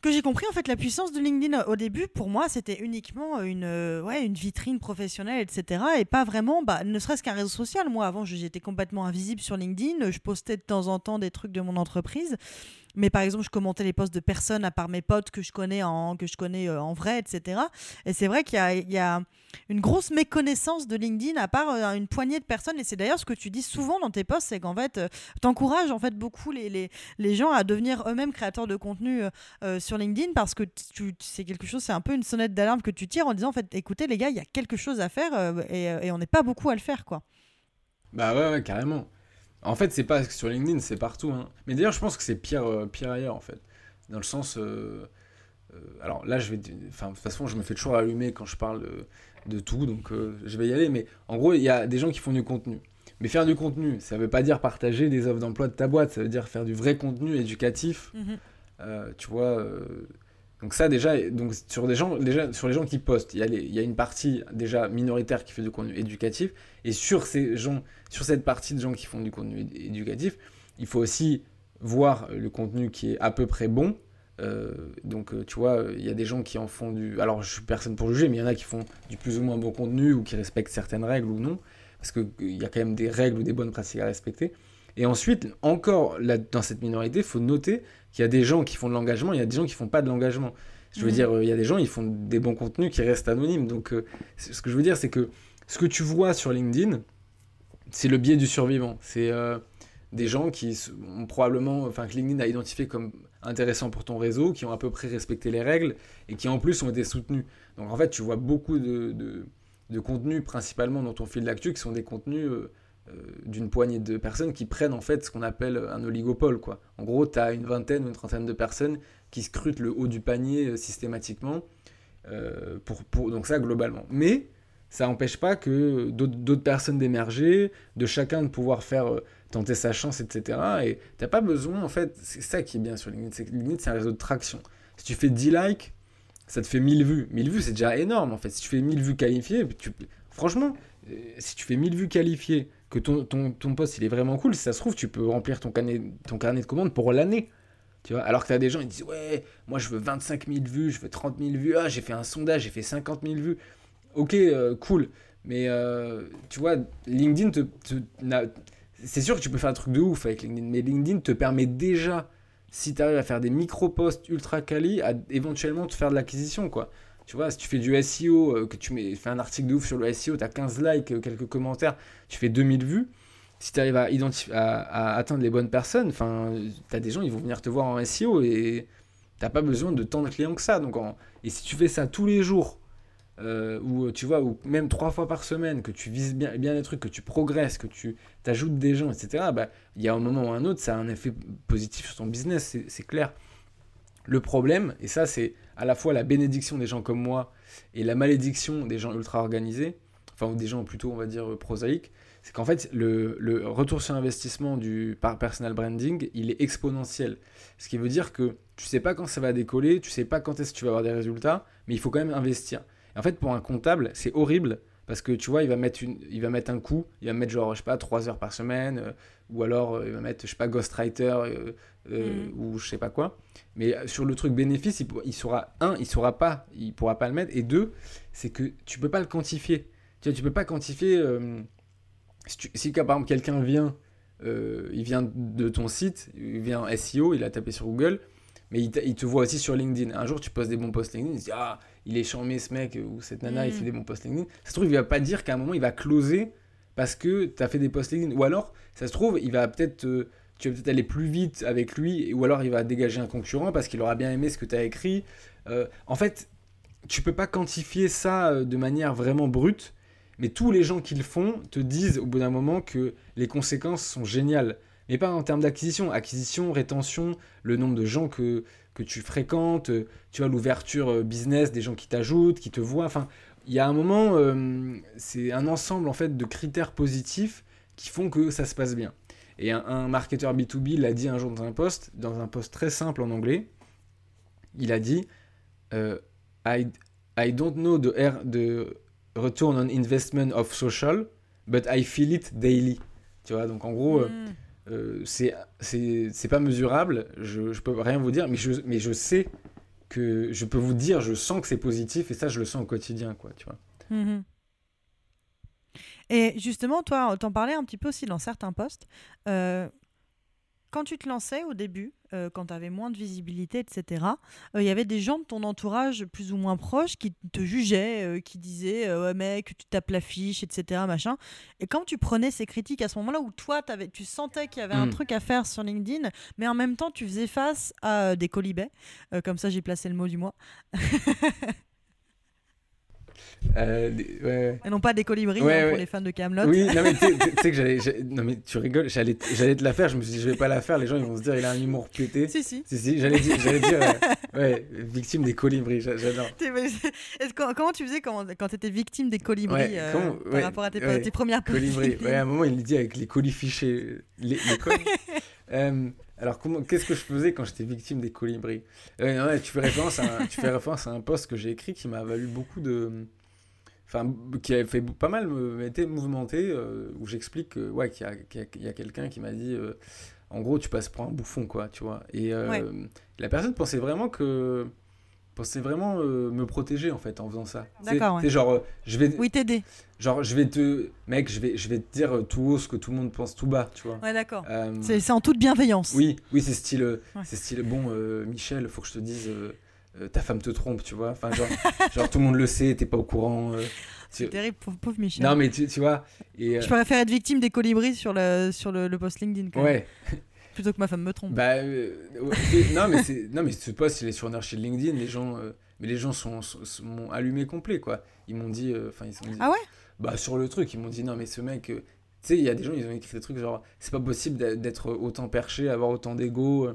Speaker 5: que j'ai compris en fait la puissance de LinkedIn. Au début, pour moi, c'était uniquement une, euh, ouais, une vitrine professionnelle, etc. Et pas vraiment, bah, ne serait-ce qu'un réseau social. Moi, avant, j'étais complètement invisible sur LinkedIn. Je postais de temps en temps des trucs de mon entreprise. Mais par exemple, je commentais les posts de personnes à part mes potes que je connais en, que je connais euh, en vrai, etc. Et c'est vrai qu'il y, y a, une grosse méconnaissance de LinkedIn à part euh, une poignée de personnes. Et c'est d'ailleurs ce que tu dis souvent dans tes posts, c'est qu'en fait, euh, tu encourages en fait beaucoup les, les, les, gens à devenir eux-mêmes créateurs de contenu sur LinkedIn parce que c'est quelque chose, c'est un peu une sonnette d'alarme que tu tires en disant en fait, écoutez les gars, il y a quelque chose à faire et, on n'est pas beaucoup à le faire, quoi.
Speaker 6: Bah ouais carrément. En fait, c'est pas sur LinkedIn, c'est partout. Hein. Mais d'ailleurs, je pense que c'est pire, euh, pire ailleurs, en fait. Dans le sens. Euh, euh, alors là, je vais. Enfin, de toute façon, je me fais toujours allumer quand je parle de, tout, donc je vais y aller. Mais en gros, il y a des gens qui font du contenu. Mais faire du contenu, ça veut pas dire partager des offres d'emploi de ta boîte, ça veut dire faire du vrai contenu éducatif. Mhm. tu vois. Donc ça déjà, donc sur des gens, déjà sur les gens qui postent, il y, a une partie déjà minoritaire qui fait du contenu éducatif, et sur ces gens sur cette partie de gens qui font du contenu éducatif, il faut aussi voir le contenu qui est à peu près bon. Euh, donc, euh, tu vois, il y a des gens qui en font du. Alors, je suis personne pour juger, mais il y en a qui font du plus ou moins bon contenu ou qui respectent certaines règles ou non. Parce qu'il y a quand même des règles ou des bonnes pratiques à respecter. Et ensuite, encore dans cette minorité, il faut noter qu'il y a des gens qui font de l'engagement, il y a des gens qui font pas de l'engagement. Je veux mmh. dire, il y a des gens, ils font des bons contenus qui restent anonymes. Donc, euh, ce que je veux dire, c'est que ce que tu vois sur LinkedIn, c'est le biais du survivant. C'est euh, des gens qui ont probablement, enfin que LinkedIn a identifié comme intéressant pour ton réseau, qui ont à peu près respecté les règles et qui en plus ont été soutenus. Donc en fait, tu vois beaucoup de, de, contenus, principalement dans ton fil d'actu, qui sont des contenus euh, euh, d'une poignée de personnes qui prennent en fait ce qu'on appelle un oligopole. Quoi. En gros, tu as une vingtaine ou une trentaine de personnes qui scrutent le haut du panier systématiquement. pour, pour, donc ça globalement. Mais ça n'empêche pas que d'autres personnes d'émerger, de chacun de pouvoir faire euh, tenter sa chance, etc. Et t'as pas besoin, en fait, c'est ça qui est bien sur LinkedIn, c'est LinkedIn, c'est un réseau de traction. Si tu fais 10 likes, ça te fait 1000 vues. 1000 vues, c'est déjà énorme, en fait. Si tu fais 1000 vues qualifiées, tu... franchement, euh, si tu fais 1000 vues qualifiées, que ton, ton, ton post, il est vraiment cool, si ça se trouve, tu peux remplir ton carnet, ton carnet de commandes pour l'année. Tu vois Alors que tu as des gens, ils disent, ouais, moi, je veux 25 000 vues, je veux 30 000 vues, ah, j'ai fait un sondage, j'ai fait 50 000 vues ok, euh, cool. Mais euh, tu vois, LinkedIn te, c'est sûr que tu peux faire un truc de ouf avec LinkedIn, mais LinkedIn te permet déjà, si tu arrives à faire des micro-posts ultra quali, à éventuellement te faire de l'acquisition, quoi. Tu vois, si tu fais du SEO, euh, que tu mets, fais un article de ouf sur le SEO, tu as 15 likes, quelques commentaires, tu fais 2000 vues, si tu arrives à, identifier, à, atteindre les bonnes personnes, enfin, tu as des gens, ils vont venir te voir en SEO et t'as pas besoin de tant de clients que ça. Donc Et si tu fais ça tous les jours, euh, ou tu vois, ou même trois fois par semaine, que tu vises bien, bien les trucs, que tu progresses, que tu t'ajoutes des gens, etc., bah, il y a un moment ou un autre, ça a un effet positif sur ton business, c'est clair. Le problème, et ça c'est à la fois la bénédiction des gens comme moi et la malédiction des gens ultra organisés, enfin des gens plutôt on va dire prosaïques, c'est qu'en fait le, retour sur investissement du par personal branding, il est exponentiel. Ce qui veut dire que tu sais pas quand ça va décoller, tu sais pas quand est-ce que tu vas avoir des résultats, mais il faut quand même investir en fait, pour un comptable, c'est horrible Parce que tu vois, il va mettre, une, il va mettre un coup, il va mettre genre, je sais pas, 3 heures par semaine, euh, ou alors euh, il va mettre, je sais pas, Ghostwriter, euh, euh,
Speaker 5: Mhm.
Speaker 6: ou je sais pas quoi. Mais sur le truc bénéfice, il, il saura, un, il saura pas, il pourra pas le mettre, et deux, c'est que tu peux pas le quantifier. Tu vois, tu peux pas quantifier. si, tu- si, par exemple quelqu'un vient, il vient de ton site, il vient en SEO, il a tapé sur Google, mais il, te- il te voit aussi sur LinkedIn. Un jour, tu postes des bons posts LinkedIn, il se dit Ah, il est charmé ce mec ou cette nana, il
Speaker 5: Mm.
Speaker 6: fait des bons posts LinkedIn. Ça se trouve, il va pas dire qu'à un moment, il va closer parce que tu as fait des posts LinkedIn. Ou alors, ça se trouve, il va peut-être. euh, tu vas peut-être aller plus vite avec lui, ou alors il va dégager un concurrent parce qu'il aura bien aimé ce que tu as écrit. Euh, en fait, tu peux pas quantifier ça euh, de manière vraiment brute, mais tous les gens qui le font te disent au bout d'un moment que les conséquences sont géniales. Mais pas en termes d'acquisition. Acquisition, rétention, le nombre de gens que, que tu fréquentes, euh, tu vois, l'ouverture euh, business, des gens qui t'ajoutent, qui te voient. Enfin, il y a un moment, euh, c'est un ensemble en fait de critères positifs qui font que ça se passe bien. Et un, marketeur B2B l'a dit un jour dans un post, dans un post très simple en anglais. Il a dit I, I don't know the, return on investment of social, but I feel it daily. Tu vois, donc en gros,
Speaker 5: Mm.
Speaker 6: Euh, c'est pas mesurable, je, je peux rien vous dire, mais je, mais je sais que je peux vous dire, je sens que c'est positif et ça, je le sens au quotidien, quoi, tu vois.
Speaker 5: Mhm. Et justement, toi, t'en parlais un petit peu aussi dans certains posts. Euh, quand tu te lançais au début, euh, quand tu avais moins de visibilité, etc., euh, il y avait des gens de ton entourage plus ou moins proches qui te jugeaient, euh, qui disaient euh, Ouais, mec, tu tapes l'affiche, etc. Machin. Et quand tu prenais ces critiques à ce moment-là où toi, tu sentais qu'il y avait un
Speaker 6: Mm.
Speaker 5: truc à faire sur LinkedIn, mais en même temps, tu faisais face à euh, des colibets. Euh, comme ça, j'ai placé le mot du mois.
Speaker 6: Euh, des- ouais, ouais.
Speaker 5: Et non pas des colibris
Speaker 6: Ouais,
Speaker 5: hein, pour les fans de Camelot.
Speaker 6: Oui, non mais tu sais- que j'allais, non mais tu rigoles, j'allais, j'allais te la faire, je me suis dit je vais pas la faire, les gens ils vont se dire il a un humour pété.
Speaker 5: Si, si.
Speaker 6: Si si, j'allais dire, j'allais dire euh, ouais, victime des colibris, j'a- j'adore.
Speaker 5: Comment tu faisais quand, quand tu étais victime des colibris euh,
Speaker 6: comment-
Speaker 5: par rapport à tes, tes premières
Speaker 6: Colibri.
Speaker 5: posts
Speaker 6: Ouais, à un moment, il le dit avec les colis fichés. Les, les colis. Euh, alors, comment, qu'est-ce que je faisais quand j'étais victime des colibris Euh, ouais, tu, fais référence à un, tu fais référence à un post que j'ai écrit qui m'a valu beaucoup de. Enfin, qui a fait pas mal me- été mouvementé, euh, où j'explique que, ouais, qu'il y a, a- quelqu'un qui m'a dit. euh, en gros, tu passes pour un bouffon, quoi, tu vois. Et euh,
Speaker 5: Ouais.
Speaker 6: la personne pensait vraiment que. Pensait vraiment euh, me protéger, en fait, en faisant ça.
Speaker 5: D'accord, ouais.
Speaker 6: genre, euh, je vais.
Speaker 5: Oui, t'aider.
Speaker 6: Genre, je vais te. Mec, je vais, je vais te dire euh, tout haut ce que tout le monde pense tout bas, tu vois.
Speaker 5: Ouais, d'accord. C'est c'est en toute bienveillance.
Speaker 6: Oui, oui, c'est style.
Speaker 5: Ouais.
Speaker 6: C'est style. Bon, Michel, faut que je te dise. ta femme te trompe, tu vois. Enfin, genre, genre, tout le monde le sait, t'es pas au courant.
Speaker 5: C'est terrible, pauvre, pauvre Michel.
Speaker 6: Non, mais tu, tu vois. Et, euh,
Speaker 5: Je préfère être victime des colibris sur le, sur le, le post LinkedIn quand même,
Speaker 6: ouais.
Speaker 5: Plutôt que ma femme me trompe.
Speaker 6: Bah, euh, ouais, non, mais c'est, non, mais ce post, il est sur Nurture LinkedIn. Les gens, euh, mais les gens sont, sont, sont- m'ont allumé complet, quoi. Ils m'ont dit, euh, enfin, ils sont dit,
Speaker 5: Ah ouais?
Speaker 6: Bah, sur le truc, ils m'ont dit, non, mais ce mec, euh, tu sais, il y a des gens, ils ont écrit des trucs genre, c'est pas possible d'être- autant perché, avoir autant d'ego.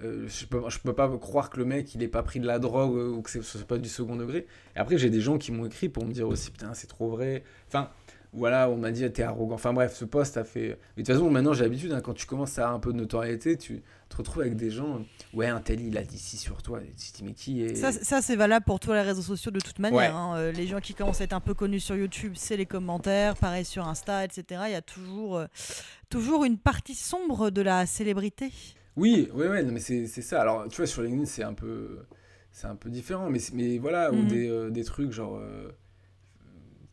Speaker 6: euh, je, peux, je peux pas croire que le mec, il ait pas pris de la drogue ou que c'est- ce soit pas du second degré. Et après, j'ai des gens qui m'ont écrit pour me dire aussi, putain, c'est trop vrai. Enfin, voilà, on m'a dit, t'es arrogant. Enfin bref, ce post a fait. Mais de toute façon, maintenant, j'ai l'habitude, hein, quand tu commences à avoir un peu de notoriété, tu te retrouves avec des gens, ouais, un tel, il a dit ci sur toi. Tu dis, mais qui est.
Speaker 5: Ça, ça, c'est valable pour tous les réseaux sociaux de toute manière.
Speaker 6: Ouais.
Speaker 5: hein. Euh, les gens qui commencent à être un peu connus sur YouTube, c'est les commentaires, pareil sur Insta, etc. Il y a toujours, euh, toujours une partie sombre de la célébrité.
Speaker 6: Oui, ouais, non, mais c'est ça. Alors, tu vois, sur LinkedIn, c'est un peu, c'est un peu différent, mais, mais voilà, ou
Speaker 5: Mhm.
Speaker 6: des, euh, des trucs genre, euh,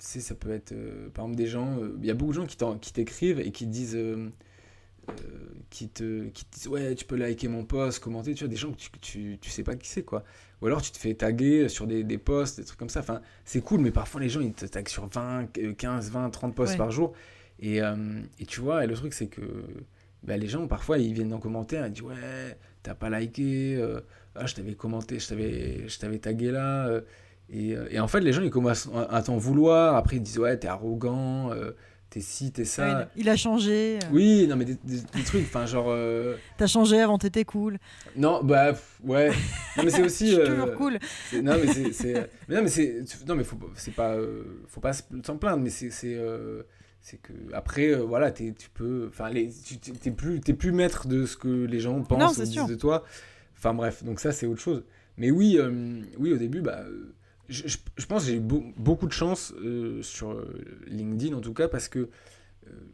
Speaker 6: sais, ça peut être, euh, par exemple, des gens, euh, il y a beaucoup de gens qui t'écrivent et qui te disent, euh, euh, qui, te, qui te disent, ouais, tu peux liker mon post, commenter, tu vois, des gens que tu, tu, tu sais pas qui c'est, quoi. Ou alors, tu te fais taguer sur des, des posts, des trucs comme ça. Enfin, c'est cool, mais parfois, les gens, ils te taguent sur 20, euh, 15, 20, 30 posts
Speaker 5: Ouais.
Speaker 6: par jour. Et, et tu vois, et le truc, c'est que bah, les gens, parfois, ils viennent en commentaire, ils disent Ouais, t'as pas liké, ah, je t'avais commenté, je t'avais, je t'avais tagué là. Euh, et, et en fait, les gens, ils commencent à, t'en vouloir. Après, ils disent Ouais, t'es arrogant, euh, t'es ci, t'es ça.
Speaker 5: Ouais, il a changé. euh,
Speaker 6: Oui, non, mais des, des- des trucs, enfin, genre. euh,
Speaker 5: T'as changé avant, t'étais cool.
Speaker 6: Non, bah, ouais. Non, mais c'est
Speaker 5: Je
Speaker 6: aussi. euh,
Speaker 5: toujours cool.
Speaker 6: Non, mais c'est. non, mais c'est. Non, mais faut, pas- c'est pas. faut pas s'en plaindre, mais c'est. c'est c'est que après voilà t'es- tu peux enfin t'es plus t'es plus maître de ce que les gens pensent ou disent
Speaker 5: sûr.
Speaker 6: de toi enfin bref donc ça c'est autre chose mais oui oui au début bah euh, je, pense que j'ai eu beaucoup de chance sur LinkedIn en tout cas parce que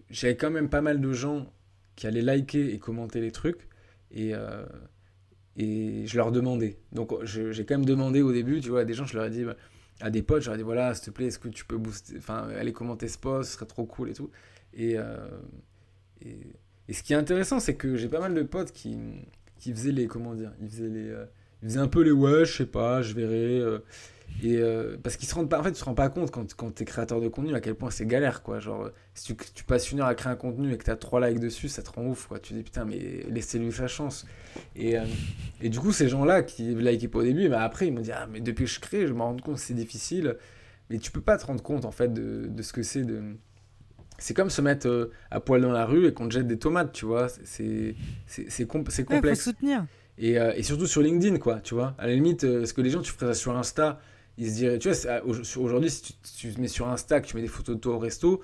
Speaker 6: j'avais quand même pas mal de gens qui allaient liker et commenter les trucs et, et je leur demandais. Donc j'ai quand même demandé au début, tu vois, à des gens, je leur ai dit, à des potes, je leur ai dit, voilà, s'il te plaît, est-ce que tu peux booster, enfin, aller commenter ce post, ce serait trop cool et tout. Et, et, ce qui est intéressant, c'est que j'ai pas mal de potes qui, qui faisaient les, comment dire, ils faisaient les, euh, ils faisaient un peu les ouais, je sais pas, je verrai. Euh, et euh, parce qu'ils se rendent pas, en fait, tu te rends pas compte quand, quand tu es créateur de contenu à quel point c'est galère, quoi. Genre, si tu, tu, passes une heure à créer un contenu et que tu as trois likes dessus, ça te rend ouf, quoi. Tu te dis putain, mais laissez-lui sa chance. Et, et du coup, ces gens-là qui likaient pas au début, bah, après, ils m'ont dit, ah, mais depuis que je crée, je me rends compte que c'est difficile. Mais tu peux pas te rendre compte, en fait, de, de ce que c'est de c'est comme se mettre euh, à poil dans la rue et qu'on te jette des tomates, tu vois. C'est c'est complexe.
Speaker 5: Ouais, faut soutenir.
Speaker 6: Et, euh, et, surtout sur LinkedIn, quoi, tu vois. À la limite, euh, ce que les gens, tu ferais ça sur Insta, ils se diraient, tu vois, aujourd'hui, si tu, te mets sur Insta, que tu mets des photos de toi au resto,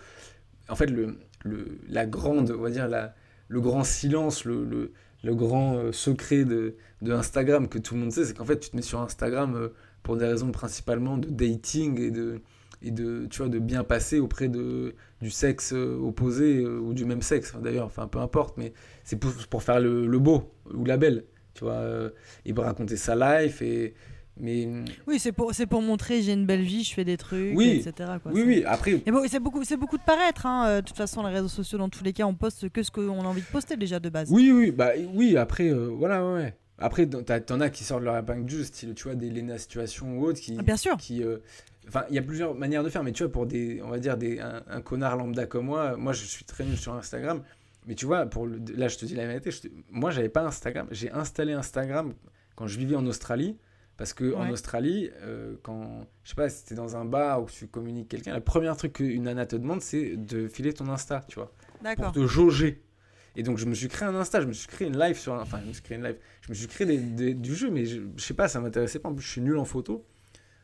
Speaker 6: en fait, le, le, la grande, on va dire, la, le grand silence, le, le, le grand secret de, de, Instagram que tout le monde sait, c'est qu'en fait, tu te mets sur Instagram pour des raisons principalement de dating et de et de, tu vois, de bien passer auprès de, du sexe euh, opposé euh, ou du même sexe, d'ailleurs, enfin peu importe, mais c'est pour, pour, faire le, beau ou la belle, tu vois, euh, et raconter sa life et mais
Speaker 5: oui c'est pour pour montrer j'ai une belle vie je fais des trucs oui, etc quoi,
Speaker 6: oui oui après
Speaker 5: c'est beaucoup c'est beaucoup de paraître hein. de toute façon les réseaux sociaux dans tous les cas on poste que ce qu'on a envie de poster déjà de base.
Speaker 6: Oui oui bah oui après voilà ouais après t'en as qui sortent leur épingle juste style tu vois des Lena situation ou autres qui
Speaker 5: ah, bien sûr.
Speaker 6: qui Enfin, il y a plusieurs manières de faire, mais tu vois, pour des, on va dire, des, un, connard lambda comme moi, moi je suis très nul sur Instagram, mais tu vois, pour le, là je te dis la vérité, je moi j'avais pas Instagram, j'ai installé Instagram quand je vivais en Australie, parce que en Australie, euh, quand, je sais pas, si c'était dans un bar où tu communiques quelqu'un, le premier truc qu'une nana te demande, c'est de filer ton Insta, tu vois, pour te jauger. Et donc je me suis créé un Insta, je me suis créé une live sur, enfin je me suis créé une live, je me suis créé des, du jeu, mais je, sais pas, ça m'intéressait pas, en plus je suis nul en photo,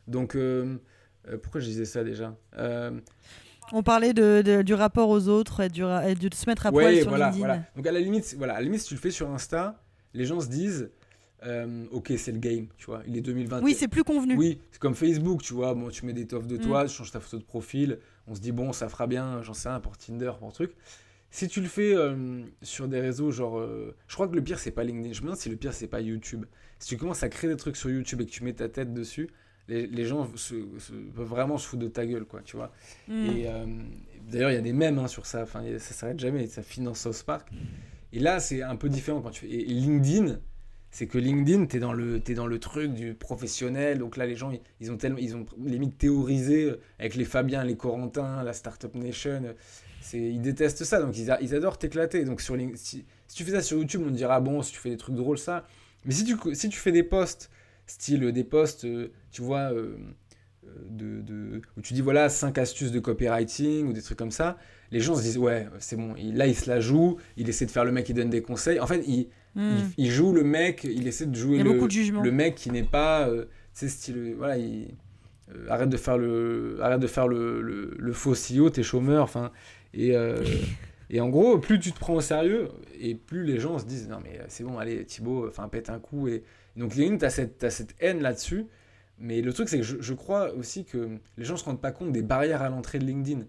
Speaker 6: donc euh, euh, pourquoi je disais ça déjà?
Speaker 5: On parlait de, du rapport aux autres et, du, de se mettre à poil sur
Speaker 6: voilà,
Speaker 5: LinkedIn.
Speaker 6: Voilà. Donc à la limite, voilà, à la limite, si tu le fais sur Insta, les gens se disent, euh, ok, c'est le game, tu vois, il est 2020.
Speaker 5: Oui, c'est plus convenu.
Speaker 6: Oui, c'est comme Facebook, tu vois, bon, tu mets des toffes de toi, mm. tu changes ta photo de profil, on se dit, bon, ça fera bien, j'en sais rien, pour Tinder, pour truc. Si tu le fais sur des réseaux, genre, je crois que le pire, c'est pas LinkedIn, je me demande si le pire, c'est pas YouTube. Si tu commences à créer des trucs sur YouTube et que tu mets ta tête dessus, les, gens se, peuvent vraiment se foutre de ta gueule, quoi, tu vois. Mm. Et euh, d'ailleurs, il y a des mèmes hein, sur ça, enfin, ça s'arrête jamais, ça finance South Park. Et là, c'est un peu différent quand tu fais. Et LinkedIn, c'est que LinkedIn, tu es, dans le, dans le truc du professionnel. Donc là, les gens, ils, ont tellement, ils ont limite théorisé avec les Fabiens, les Corentins, la Startup Nation. Ils détestent ça, donc ils, adorent t'éclater. Donc sur si, si, tu fais ça sur YouTube, on dira, bon, si tu fais des trucs drôles, ça. Mais si tu, si tu fais des posts style des posts, euh, tu vois, euh, euh, de, de, où tu dis voilà 5 astuces de copywriting ou des trucs comme ça, les gens se disent ouais, c'est bon, là il se la joue, il essaie de faire le mec qui donne des conseils. En fait, il, hmm. il, joue le mec, il essaie de jouer le, le, mec qui n'est pas, tu sais, style, voilà, il, arrête de faire le, arrête de faire le, le, faux CEO, t'es chômeur, enfin, et. Et en gros, plus tu te prends au sérieux, et plus les gens se disent non mais c'est bon, allez Thibaut, enfin pète un coup et, donc LinkedIn, tu as cette, cette haine là-dessus. Mais le truc, c'est que je, crois aussi que les gens ne se rendent pas compte des barrières à l'entrée de LinkedIn.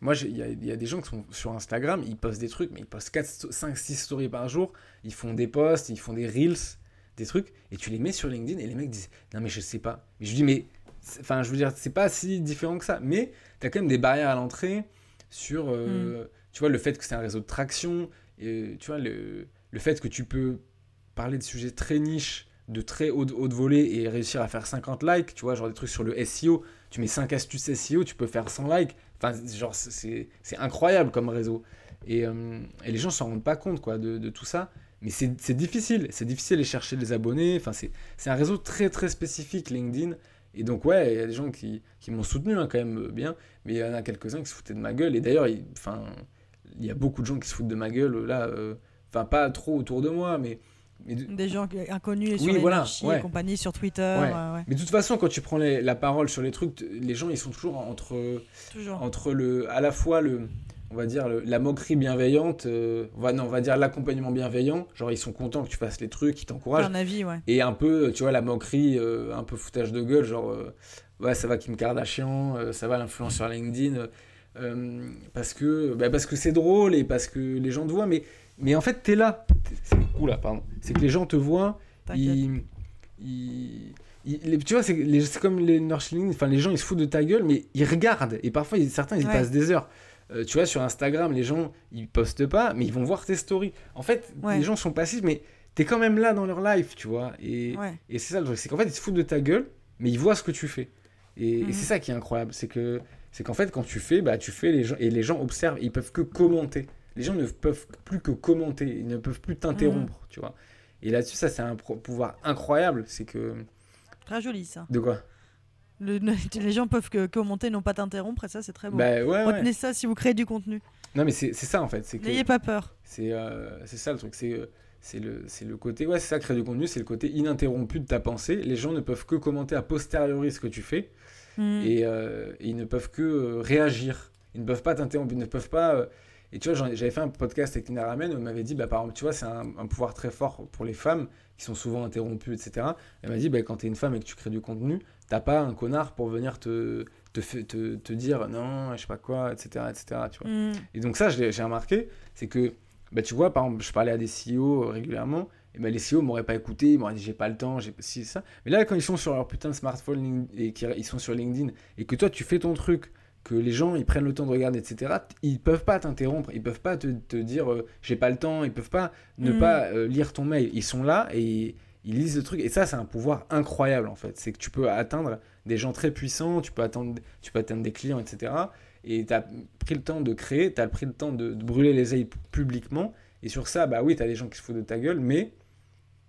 Speaker 6: Moi, il y, y, a des gens qui sont sur Instagram, ils postent des trucs, mais ils postent 4, 5, 6 stories par jour. Ils font des posts, ils font des reels, des trucs. Et tu les mets sur LinkedIn et les mecs disent Non, mais je sais pas. Mais je dis Mais, enfin, je veux dire, c'est pas si différent que ça. Mais tu as quand même des barrières à l'entrée sur, euh, mm. tu vois, le fait que c'est un réseau de traction. Et, tu vois, le, le fait que tu peux parler de sujets très niches, de très haute, haute volée et réussir à faire 50 likes, tu vois, genre des trucs sur le SEO, tu mets 5 astuces SEO, tu peux faire 100 likes. Enfin, genre, c'est incroyable comme réseau. Et, euh, et les gens s'en rendent pas compte, quoi, de, de tout ça. Mais c'est difficile, c'est difficile de chercher des abonnés. Enfin, c'est un réseau très très spécifique, LinkedIn. Et donc, ouais, il y a des gens qui, qui m'ont soutenu hein, quand même bien, mais il y en a quelques-uns qui se foutaient de ma gueule. Et d'ailleurs, enfin, il y a beaucoup de gens qui se foutent de ma gueule là. Euh, enfin, pas trop autour de moi, mais
Speaker 5: des gens inconnus sur les voilà, et compagnie, sur Twitter.
Speaker 6: Mais de toute façon, quand tu prends la parole sur les trucs, les gens, ils sont toujours entre,
Speaker 5: toujours.
Speaker 6: entre le, à la fois le, on va dire, la moquerie bienveillante, euh, on, va, non, on va dire l'accompagnement bienveillant, genre ils sont contents que tu fasses les trucs, ils t'encouragent.
Speaker 5: Un avis, ouais.
Speaker 6: Et un peu, tu vois, la moquerie, euh, un peu foutage de gueule, genre, euh, ouais, ça va Kim Kardashian, ça va l'influenceur LinkedIn, parce que bah, parce que c'est drôle et parce que les gens te voient, mais, mais en fait, t'es là. Oula, pardon. C'est que les gens te voient, ils, tu vois, c'est comme les Northling, enfin les gens ils se foutent de ta gueule, mais ils regardent et parfois certains ils passent des heures. Euh, tu vois, sur Instagram, les gens, ils postent pas, mais ils vont voir tes stories. En fait, les gens sont passifs, mais tu es quand même là dans leur life, tu vois. Et, et c'est ça le truc, c'est qu'en fait, ils se foutent de ta gueule, mais ils voient ce que tu fais. Et, mhm. c'est ça qui est incroyable, c'est que c'est qu'en fait, quand tu fais, bah, tu fais les gens, et les gens observent, ils peuvent que commenter. Les gens ne peuvent plus que commenter, ils ne peuvent plus t'interrompre, mhm. tu vois. Et là-dessus, ça, c'est un pouvoir incroyable, c'est que...
Speaker 5: Très joli, ça.
Speaker 6: De quoi?
Speaker 5: Les gens peuvent que commenter, non pas t'interrompre, et ça c'est très beau.
Speaker 6: Bah,
Speaker 5: Retenez ça si vous créez du contenu.
Speaker 6: Non mais c'est ça en fait.
Speaker 5: N'ayez pas peur.
Speaker 6: C'est euh, ça le truc, c'est euh, c'est le, le côté, ouais c'est ça, créer du contenu, c'est le côté ininterrompu de ta pensée. Les gens ne peuvent que commenter a posteriori ce que tu fais, et, euh, ils ne peuvent que réagir. Ils ne peuvent pas t'interrompre, ils ne peuvent pas... Et tu vois, j'avais fait un podcast avec Tina Ramen où elle m'avait dit, bah, par exemple, tu vois, c'est un, un, pouvoir très fort pour les femmes qui sont souvent interrompues, etc. Elle m'a dit, bah, quand tu es une femme et que tu crées du contenu, t'as pas un connard pour venir te, te, te, te, dire non, je sais pas quoi, etc. etc. Tu vois. Mm. Et donc, ça, j'ai remarqué, c'est que, bah, tu vois, par exemple, je parlais à des CEO régulièrement, et ben les CEO m'auraient pas écouté, ils m'auraient dit j'ai pas le temps, j'ai si ça. Mais là, quand ils sont sur leur putain de smartphone et qu'ils sont sur LinkedIn, et que toi, tu fais ton truc, que les gens ils prennent le temps de regarder, etc., ils peuvent pas t'interrompre, ils peuvent pas te, te dire euh, j'ai pas le temps, ils peuvent pas ne mm. pas euh, lire ton mail. Ils sont là et ils lisent le truc. Et ça, c'est un pouvoir incroyable, en fait. C'est que tu peux atteindre des gens très puissants, tu peux, atteindre, tu peux atteindre des clients, etc. Et tu as pris le temps de créer, tu as pris le temps de, brûler les ailes publiquement. Et sur ça, bah oui, tu as des gens qui se foutent de ta gueule, mais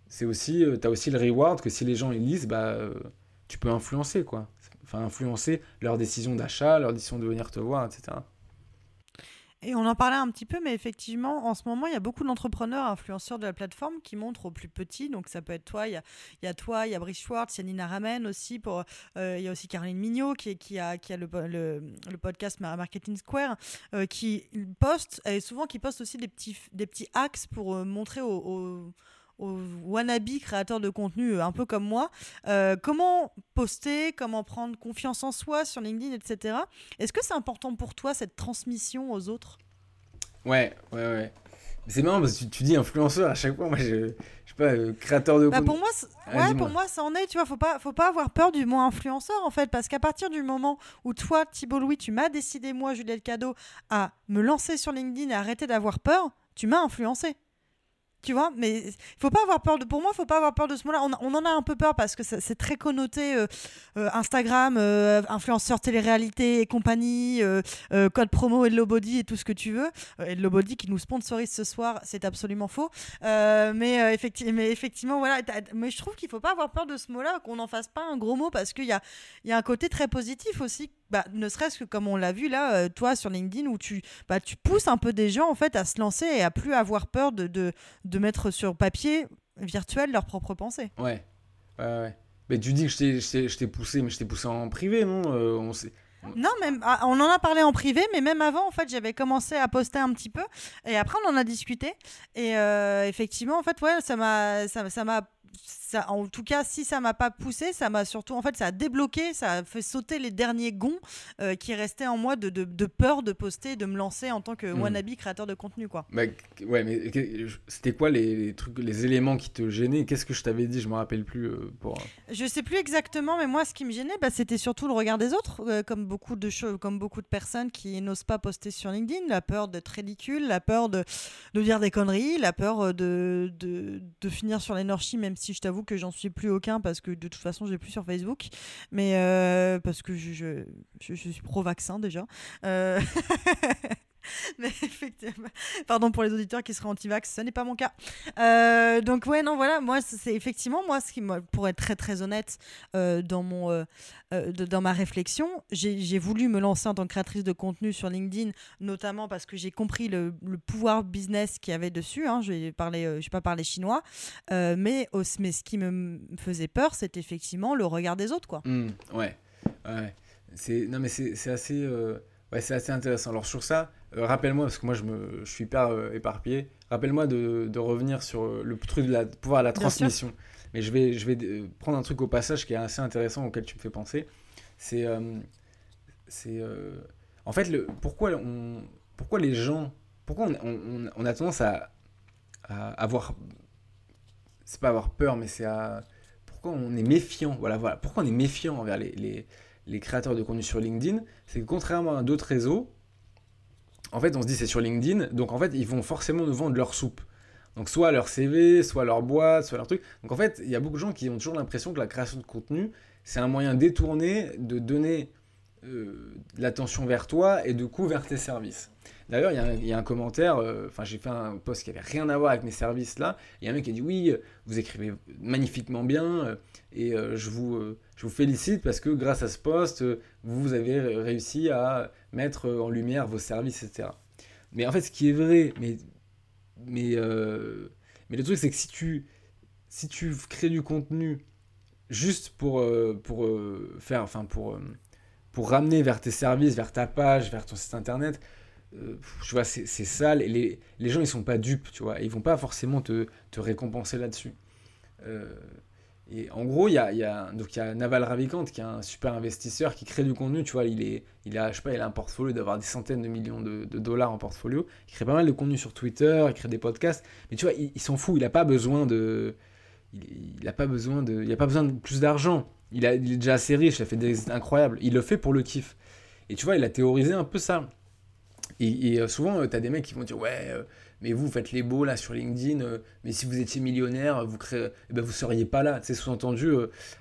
Speaker 6: c'est aussi, euh, tu as aussi le reward que si les gens ils lisent, bah, tu peux influencer, quoi. Influencer leur décision d'achat, leur décision de venir te voir, etc.
Speaker 5: Et on en parlait un petit peu, mais effectivement, en ce moment, il y a beaucoup d'entrepreneurs, influenceurs de la plateforme qui montrent aux plus petits. Donc, ça peut être toi, il y a, il y a toi, il y a Brice Schwartz, il y a Nina Ramen aussi. Euh, il y a aussi Caroline Mignot qui, a, qui a le, le, podcast Marketing Square, euh, qui poste, et souvent qui poste aussi des petits, des petits axes pour euh, montrer aux wannabe créateurs de contenu euh, un peu comme moi, euh, comment poster, comment prendre confiance en soi sur LinkedIn, etc. Est-ce que c'est important pour toi cette transmission aux autres?
Speaker 6: Ouais, ouais, ouais. C'est marrant parce que tu, dis influenceur à chaque fois. Moi, je, je sais pas, euh, créateur de
Speaker 5: bah Pour moi, ouais, pour moi, ça en est. Tu vois, faut pas, faut pas avoir peur du mot influenceur en fait, parce qu'à partir du moment où toi, Thibault Louis, tu m'as décidé moi, Juliette Cadeau, à me lancer sur LinkedIn et arrêter d'avoir peur, tu m'as influencé. Tu vois, mais faut pas avoir peur de. Pour moi, il faut pas avoir peur de ce mot-là. On, en a un peu peur parce que c'est très connoté euh, euh, Instagram, euh, influenceur télé-réalité et compagnie, code promo et Body et tout ce que tu veux. et Body qui nous sponsorise ce soir, c'est absolument faux. mais, effectivement, mais effectivement, voilà. Mais je trouve qu'il faut pas avoir peur de ce mot-là, qu'on n'en fasse pas un gros mot parce qu'il y a, y a un côté très positif aussi bah, ne serait-ce que comme on l'a vu là, euh, toi sur LinkedIn, où tu, bah, tu pousses un peu des gens en fait à se lancer et à plus avoir peur de, de, de mettre sur papier virtuel leurs propres pensées.
Speaker 6: Ouais, ouais, ouais. Mais tu dis que je t'ai poussé, mais je t'ai poussé en privé, non euh, on sait...
Speaker 5: Non, même, ah, on en a parlé en privé, mais même avant, en fait, j'avais commencé à poster un petit peu, et après, on en a discuté. Et euh, effectivement, en fait, ouais, ça m'a, ça m'a en tout cas, si ça m'a pas poussé, ça m'a surtout, en fait, ça a débloqué, ça a fait sauter les derniers gonds euh, qui restaient en moi de, de, peur de poster, de me lancer en tant que hmm. wannabe créateur de contenu, quoi.
Speaker 6: Bah, ouais, mais c'était quoi les, trucs, les éléments qui te gênaient? Qu'est-ce que je t'avais dit? Je me rappelle plus. Euh, pour... Euh.
Speaker 5: Je sais plus exactement, mais moi, ce qui me gênait, bah, c'était surtout le regard des autres, comme beaucoup de choses, comme beaucoup de personnes qui n'osent pas poster sur LinkedIn, la peur d'être ridicule, la peur de, de dire des conneries, la peur de, de, de finir sur l'énergie, même si je t'avoue que j'en suis plus aucun parce que de toute façon, j'ai plus sur Facebook. Mais euh, parce que je, suis pro-vaccin déjà. Euh... Effectivement, pardon pour les auditeurs qui seraient anti-vax, ce n'est pas mon cas. Euh, donc ouais, non, voilà, moi c'est effectivement moi ce qui, pour être très très honnête euh, dans mon euh, dans ma réflexion, j'ai voulu me lancer en tant que créatrice de contenu sur LinkedIn, notamment parce que j'ai compris le, pouvoir business qu'il y avait dessus. Hein, je vais parler, je vais pas parler chinois, mais, mais ce qui me faisait peur, c'est effectivement le regard des autres, quoi.
Speaker 6: Mmh, ouais, ouais. C'est non mais c'est assez. Ouais, c'est assez intéressant. Alors sur ça, euh, rappelle-moi, parce que moi je, me, je suis hyper euh, éparpillé, rappelle-moi de, de, revenir sur euh, le truc de la, pouvoir de la transmission. Mais je vais, je vais prendre un truc au passage qui est assez intéressant auquel tu me fais penser. C'est. c'est en fait, le, pourquoi, on, pourquoi les gens. Pourquoi on, on, on a tendance à, à avoir. C'est pas avoir peur, mais c'est à. Pourquoi on est méfiant Voilà, voilà. Pourquoi on est méfiant envers les, les, les créateurs de contenu sur LinkedIn? C'est que contrairement à d'autres réseaux, en fait, on se dit c'est sur LinkedIn, donc en fait, ils vont forcément nous vendre leur soupe. Donc soit leur CV, soit leur boîte, soit leur truc. Donc en fait, il y a beaucoup de gens qui ont toujours l'impression que la création de contenu, c'est un moyen détourné de donner euh, l'attention vers toi et du coup vers tes services. D'ailleurs, il y, a un commentaire, euh, enfin j'ai fait un post qui avait rien à voir avec mes services là, il y a un mec qui a dit oui, vous écrivez magnifiquement bien euh, et je, vous, je vous félicite parce que grâce à ce post, vous avez réussi à mettre en lumière vos services, etc. Mais en fait, ce qui est vrai, mais, mais, euh, mais le truc, c'est que si tu, si tu crées du contenu juste pour, euh, pour euh, faire, enfin, pour, pour ramener vers tes services, vers ta page, vers ton site internet, tu vois, c'est sale et les, les, gens ils sont pas dupes, tu vois, ils vont pas forcément te, te récompenser là-dessus. Et en gros, il y a, y a, y a Naval Ravikant qui est un super investisseur qui crée du contenu. Tu vois, il, est, il, a, je sais pas, il a un portfolio d'avoir des centaines de millions de, dollars en portfolio. Il crée pas mal de contenu sur Twitter, il crée des podcasts. Mais tu vois, il, s'en fout. Il n'a pas besoin de. Il, a pas besoin de. Il a pas besoin de plus d'argent. Il est déjà assez riche, il a fait des incroyables. Il le fait pour le kiff. Et tu vois, il a théorisé un peu ça. Et, euh, souvent, euh, tu as des mecs qui vont dire Ouais, euh, mais vous, faites les beaux là sur LinkedIn, mais si vous étiez millionnaire, vous créez, eh ben, vous seriez pas là. C'est sous-entendu,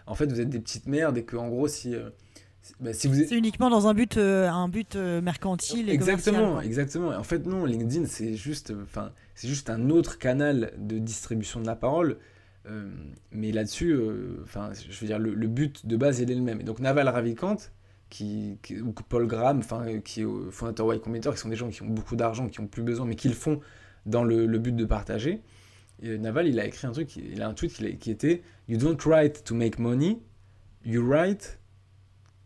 Speaker 6: en fait, vous êtes des petites merdes et que, en gros, si.
Speaker 5: Ben, si vous C'est uniquement dans un but, un but mercantile et
Speaker 6: Exactement, exactement. En fait, non, LinkedIn, c'est juste, enfin, c'est juste un autre canal de distribution de la parole. mais là-dessus, enfin, je veux dire, le, le, but de base, il est le même. Et donc, Naval Ravikant, qui, ou Paul Graham, enfin, euh, qui est fondateur Y Combinator, qui sont des gens qui ont beaucoup d'argent, qui ont plus besoin, mais qui le font dans le, but de partager. Et Naval, il a écrit un truc, il a un tweet qui, était You don't write to make money, you write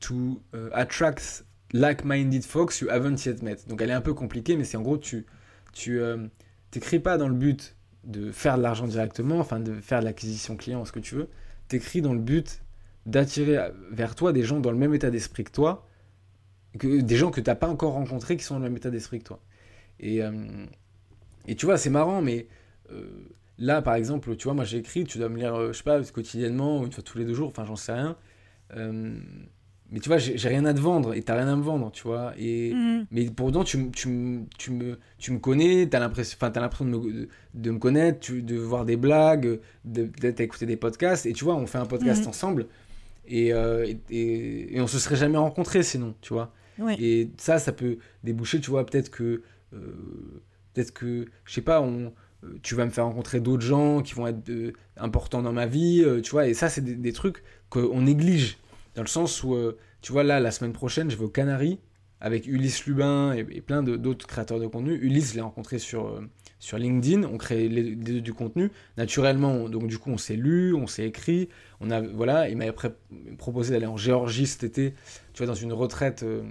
Speaker 6: to uh, attract like-minded folks you haven't yet met. Donc elle est un peu compliquée, mais c'est en gros, tu tu euh, t'écris pas dans le but de faire de l'argent directement, enfin de faire de l'acquisition client, ce que tu veux. T'écris dans le but d'attirer vers toi des gens dans le même état d'esprit que toi, que, des gens que tu n'as pas encore rencontrés qui sont dans le même état d'esprit que toi. Et, euh, et tu vois, c'est marrant, mais euh, là, par exemple, tu vois, moi j'écris, tu dois me lire, euh, je sais pas, quotidiennement, ou une fois tous les deux jours, enfin j'en sais rien. mais tu vois, j'ai rien à te vendre et t'as rien à me vendre, tu vois. Et, mhm. Mais pour autant, tu, tu, tu, me, tu me connais, t'as l'impression de me, de, me connaître, tu, de voir des blagues, d'être écouter des podcasts. Et tu vois, on fait un podcast mhm. ensemble. Euh, et, et, on se serait jamais rencontrés sinon, tu vois. Et ça, ça peut déboucher, tu vois, peut-être que, euh, peut-être que, je sais pas, on, euh, tu vas me faire rencontrer d'autres gens qui vont être importants dans ma vie, tu vois. Et ça, c'est des, trucs qu'on néglige, dans le sens où, tu vois, là, la semaine prochaine, je vais aux Canaries avec Ulysse Lubin et, plein d'autres créateurs de contenu. Ulysse, je l'ai rencontré sur LinkedIn, on crée du contenu. Naturellement, donc du coup, on s'est lu, on s'est écrit. On a, voilà, il m'avait proposé d'aller en Géorgie cet été, tu vois, dans une retraite euh, euh,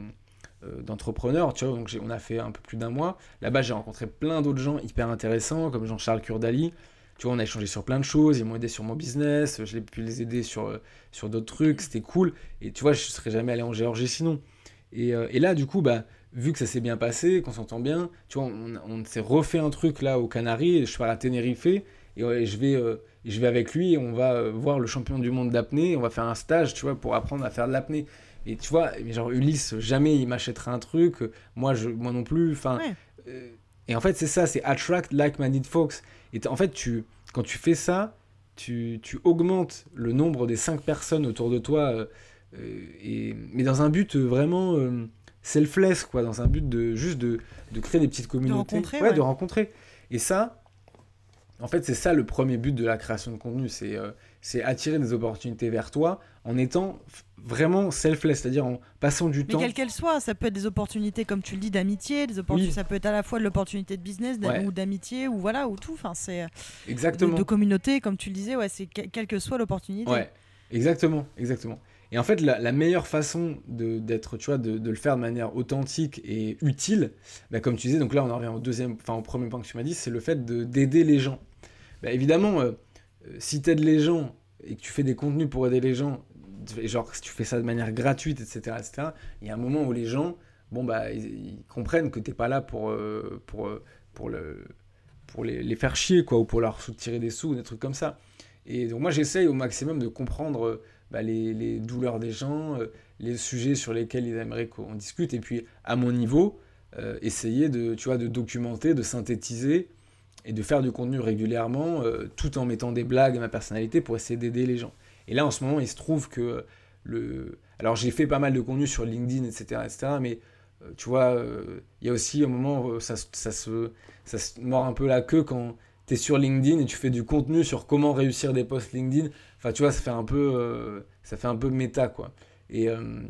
Speaker 6: d'entrepreneurs, tu vois. Donc on a fait un peu plus d'un mois. Là-bas, j'ai rencontré plein d'autres gens hyper intéressants, comme Jean-Charles Kurdali. Tu vois, on a échangé sur plein de choses. Ils m'ont aidé sur mon business. Je l'ai pu les aider sur, euh, sur d'autres trucs. C'était cool. Et tu vois, je serais jamais allé en Géorgie sinon. Et, et là, du coup, bah vu que ça s'est bien passé, qu'on s'entend bien, tu vois, on, s'est refait un truc là aux Canaries, je pars à Tenerife, et, je, vais, euh, je vais avec lui, et on va euh, voir le champion du monde d'apnée, on va faire un stage, tu vois, pour apprendre à faire de l'apnée. Et tu vois, genre Ulysse, jamais il m'achètera un truc, moi, je, moi non plus, enfin... Euh, et en fait, c'est ça, c'est attract like-minded folks. Et en fait, tu, quand tu fais ça, tu, tu, augmentes le nombre des cinq personnes autour de toi, et, mais dans un but vraiment selfless, quoi, dans un but de juste de, de créer des petites communautés.
Speaker 5: De rencontrer. Ouais,
Speaker 6: de rencontrer. Et ça, en fait, c'est ça le premier but de la création de contenu, c'est euh, c'est attirer des opportunités vers toi en étant vraiment selfless, c'est-à-dire en passant du temps.
Speaker 5: Mais quelle qu'elle soit, ça peut être des opportunités, comme tu le dis, d'amitié, des opportunités, ça peut être à la fois de l'opportunité de business ou d'amitié ou voilà ou tout. Enfin, c'est euh,
Speaker 6: exactement
Speaker 5: de, communauté, comme tu le disais, ouais, c'est quelle que soit l'opportunité.
Speaker 6: Ouais, exactement, exactement. Et en fait, la, meilleure façon de, d'être, tu vois, de, le faire de manière authentique et utile, bah, comme tu disais, donc là on en revient au deuxième, enfin au premier point que tu m'as dit, c'est le fait d'aider les gens. Bah, évidemment, euh, si tu aides les gens et que tu fais des contenus pour aider les gens, genre si tu fais ça de manière gratuite, etc., etc., il y a un moment où les gens, bon bah, ils, comprennent que t'es pas là pour, euh, pour, pour, le, pour les, les, faire chier, quoi, ou pour leur tirer des sous, ou des trucs comme ça. Et donc moi j'essaye au maximum de comprendre bah, les, douleurs des gens, euh, les sujets sur lesquels ils aimeraient qu'on discute, et puis à mon niveau, euh, essayer de, tu vois, de documenter, de synthétiser et de faire du contenu régulièrement, euh, tout en mettant des blagues à ma personnalité pour essayer d'aider les gens. Et là, en ce moment, il se trouve que le... Alors, j'ai fait pas mal de contenu sur LinkedIn, etc., etc., mais tu vois, il y a aussi un moment où ça, ça, se, ça se mord un peu la queue quand tu es sur LinkedIn et tu fais du contenu sur comment réussir des posts LinkedIn. Enfin, tu vois, ça fait un peu, euh, ça fait un peu méta, quoi. Et, euh,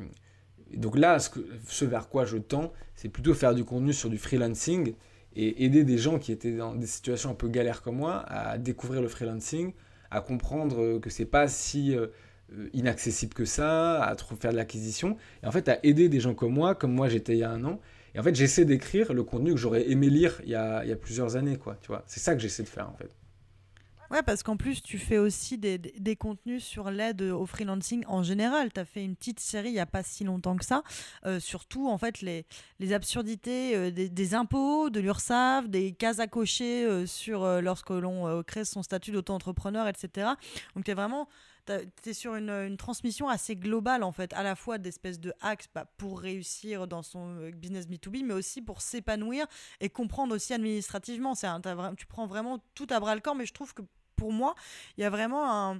Speaker 6: donc là, ce, vers quoi je tends, c'est plutôt faire du contenu sur du freelancing et aider des gens qui étaient dans des situations un peu galères comme moi à découvrir le freelancing, à comprendre que c'est pas si euh, inaccessible que ça, à faire de l'acquisition, et en fait à aider des gens comme moi, comme moi j'étais il y a un an. Et en fait, j'essaie d'écrire le contenu que j'aurais aimé lire il y, a, il y a plusieurs années, quoi. Tu vois, c'est ça que j'essaie de faire en fait.
Speaker 5: Ouais, parce qu'en plus, tu fais aussi des, des contenus sur l'aide au freelancing en général. Tu as fait une petite série il n'y a pas si longtemps que ça, euh, surtout en fait les, les absurdités euh, des, impôts, de l'URSSAF, des cases à cocher euh, sur lorsque l'on crée son statut d'auto-entrepreneur, etc. Donc tu es vraiment tu es sur une, une, transmission assez globale en fait, à la fois d'espèces de hacks bah, pour réussir dans son business B2B, mais aussi pour s'épanouir et comprendre aussi administrativement. Un, tu prends vraiment tout à bras le corps, mais je trouve que pour moi, il y a vraiment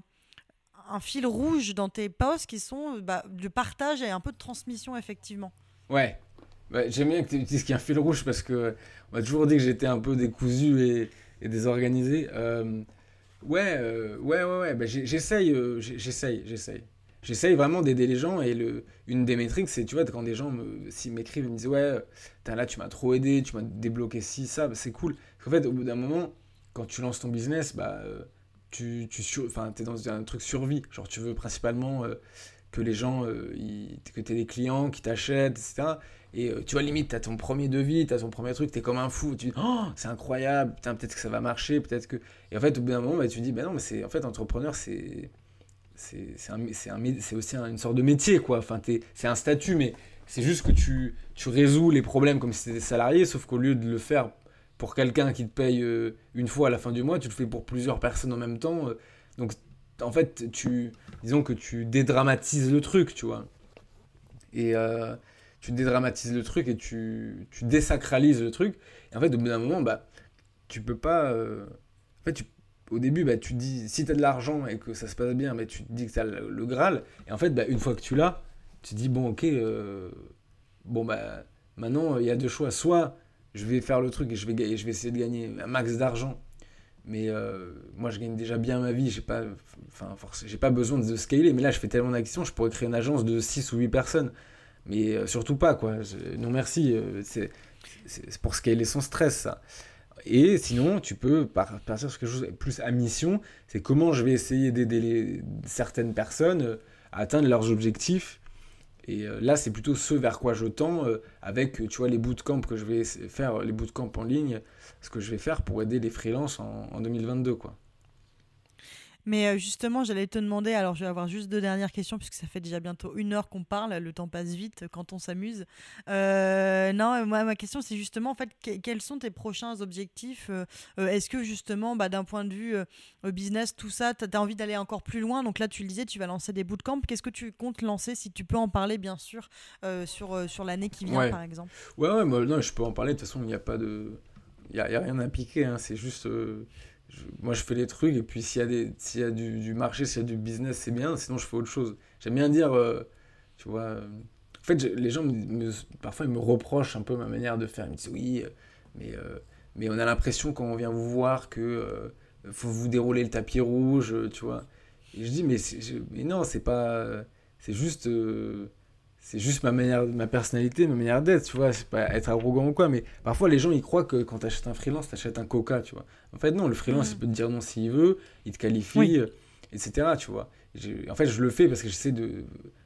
Speaker 5: un, fil rouge dans tes posts qui sont bah, de partage et un peu de transmission, effectivement.
Speaker 6: Ouais. J'aime bien que tu dises qu'il y a un fil rouge parce que on m'a toujours dit que j'étais un peu décousu et, et désorganisé. Euh, ouais, euh, ouais, ouais, ouais. Bah, j'essaye, euh, j'essaye, j'essaye. J'essaye vraiment d'aider les gens et une des métriques, c'est, tu vois, quand des gens m'écrivent, me, me disent, ouais, là, tu m'as trop aidé, tu m'as débloqué ci, ça, bah, c'est cool. Parce qu'en fait, au bout d'un moment, quand tu lances ton business, bah, euh, tu, tu es dans un truc survie. Genre, tu veux principalement euh, que les gens, euh, que tu aies des clients qui t'achètent, etc. Et tu vois, limite, tu as ton premier devis, tu as ton premier truc, tu es comme un fou. Tu dis, oh, c'est incroyable, peut-être que ça va marcher, peut-être que. Et en fait, au bout d'un moment, bah, tu dis, bah non, mais c'est, en fait, entrepreneur, c'est. C'est aussi une sorte de métier, quoi. Enfin, c'est un statut, mais c'est juste que tu, tu résous les problèmes comme si tu étais salarié, sauf qu'au lieu de le faire pour quelqu'un qui te paye euh, une fois à la fin du mois, tu le fais pour plusieurs personnes en même temps. Euh. donc, en fait, tu, disons que tu dédramatises le truc, tu vois. Et euh, tu dédramatises le truc et tu, tu, désacralises le truc. Et en fait, au bout d'un moment, bah, tu peux pas. en fait, au début, bah, tu dis, si tu as de l'argent et que ça se passe bien, bah, tu te dis que tu as le, Graal. Et en fait, bah, une fois que tu l'as, tu te dis, bon, ok, bon, bah, maintenant, il y a deux choix. Soit je vais faire le truc et je vais, je vais essayer de gagner un max d'argent. Mais euh, moi, je gagne déjà bien ma vie. J'ai pas, enfin, j'ai pas besoin de scaler. Mais là, je fais tellement d'actions, je pourrais créer une agence de 6 ou 8 personnes. Mais euh, surtout pas, quoi. non, merci. Euh, c'est, pour scaler son stress, ça. Et sinon, tu peux partir sur quelque chose plus à mission. C'est comment je vais essayer d'aider certaines personnes à atteindre leurs objectifs et euh, là, c'est plutôt ce vers quoi je tends euh, avec, tu vois, les bootcamps que je vais faire, les bootcamps en ligne, ce que je vais faire pour aider les freelances en, en 2022, quoi.
Speaker 5: Mais euh, justement, j'allais te demander, alors je vais avoir juste deux dernières questions, puisque ça fait déjà bientôt une heure qu'on parle, le temps passe vite quand on s'amuse. Euh, non, moi, ma question, c'est justement, en fait, quels sont tes prochains objectifs euh, Est-ce que justement, bah, d'un point de vue business, tout ça, tu as envie d'aller encore plus loin? Donc là, tu le disais, tu vas lancer des bootcamps. Qu'est-ce que tu comptes lancer, si tu peux en parler, bien sûr, sur, sur l'année qui vient, par exemple?
Speaker 6: Ouais, ouais, non, je peux en parler. De toute façon, il n'y a pas de... Il n'y a, a, rien à piquer, hein, c'est juste moi, je fais les trucs, et puis s'il y a, des, s'il y a du, du marché, s'il y a du business, c'est bien, sinon je fais autre chose. J'aime bien dire, euh, tu vois, euh, en fait, les gens, me, parfois, ils me reprochent un peu ma manière de faire. Ils me disent, oui, mais, euh, mais on a l'impression quand on vient vous voir que faut vous dérouler le tapis rouge, tu vois. Et je dis, mais, mais non, c'est pas... C'est juste c'est juste ma manière, ma personnalité, ma manière d'être, tu vois. C'est pas être arrogant ou quoi, mais parfois les gens ils croient que quand tu achètes un freelance, tu achètes un coca, tu vois. En fait, non, le freelance mm. il peut te dire non s'il veut, il te qualifie, etc., tu vois. en fait, je le fais parce que j'essaie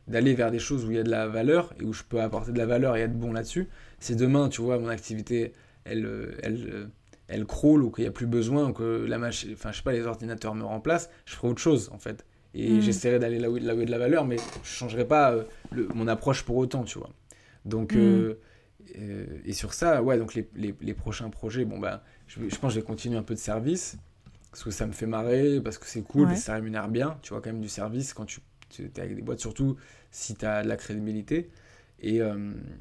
Speaker 6: d'aller vers des choses où il y a de la valeur et où je peux apporter de la valeur et être bon là-dessus. Si demain, tu vois, mon activité, elle, elle, elle croule ou qu'il n'y a plus besoin, ou que la machine, enfin, je sais pas, les ordinateurs me remplacent, je ferai autre chose, en fait. Et mm. j'essaierai d'aller là où, il y a de la valeur, mais je changerai pas euh, mon approche pour autant, tu vois. Donc, mm. euh, euh, et sur ça, ouais, donc les, les, les prochains projets, bon, ben, je, je, pense que je vais continuer un peu de service, parce que ça me fait marrer, parce que c'est cool, et ça rémunère bien, tu vois, quand même du service quand tu, tu es avec des boîtes, surtout si tu as de la crédibilité. Et,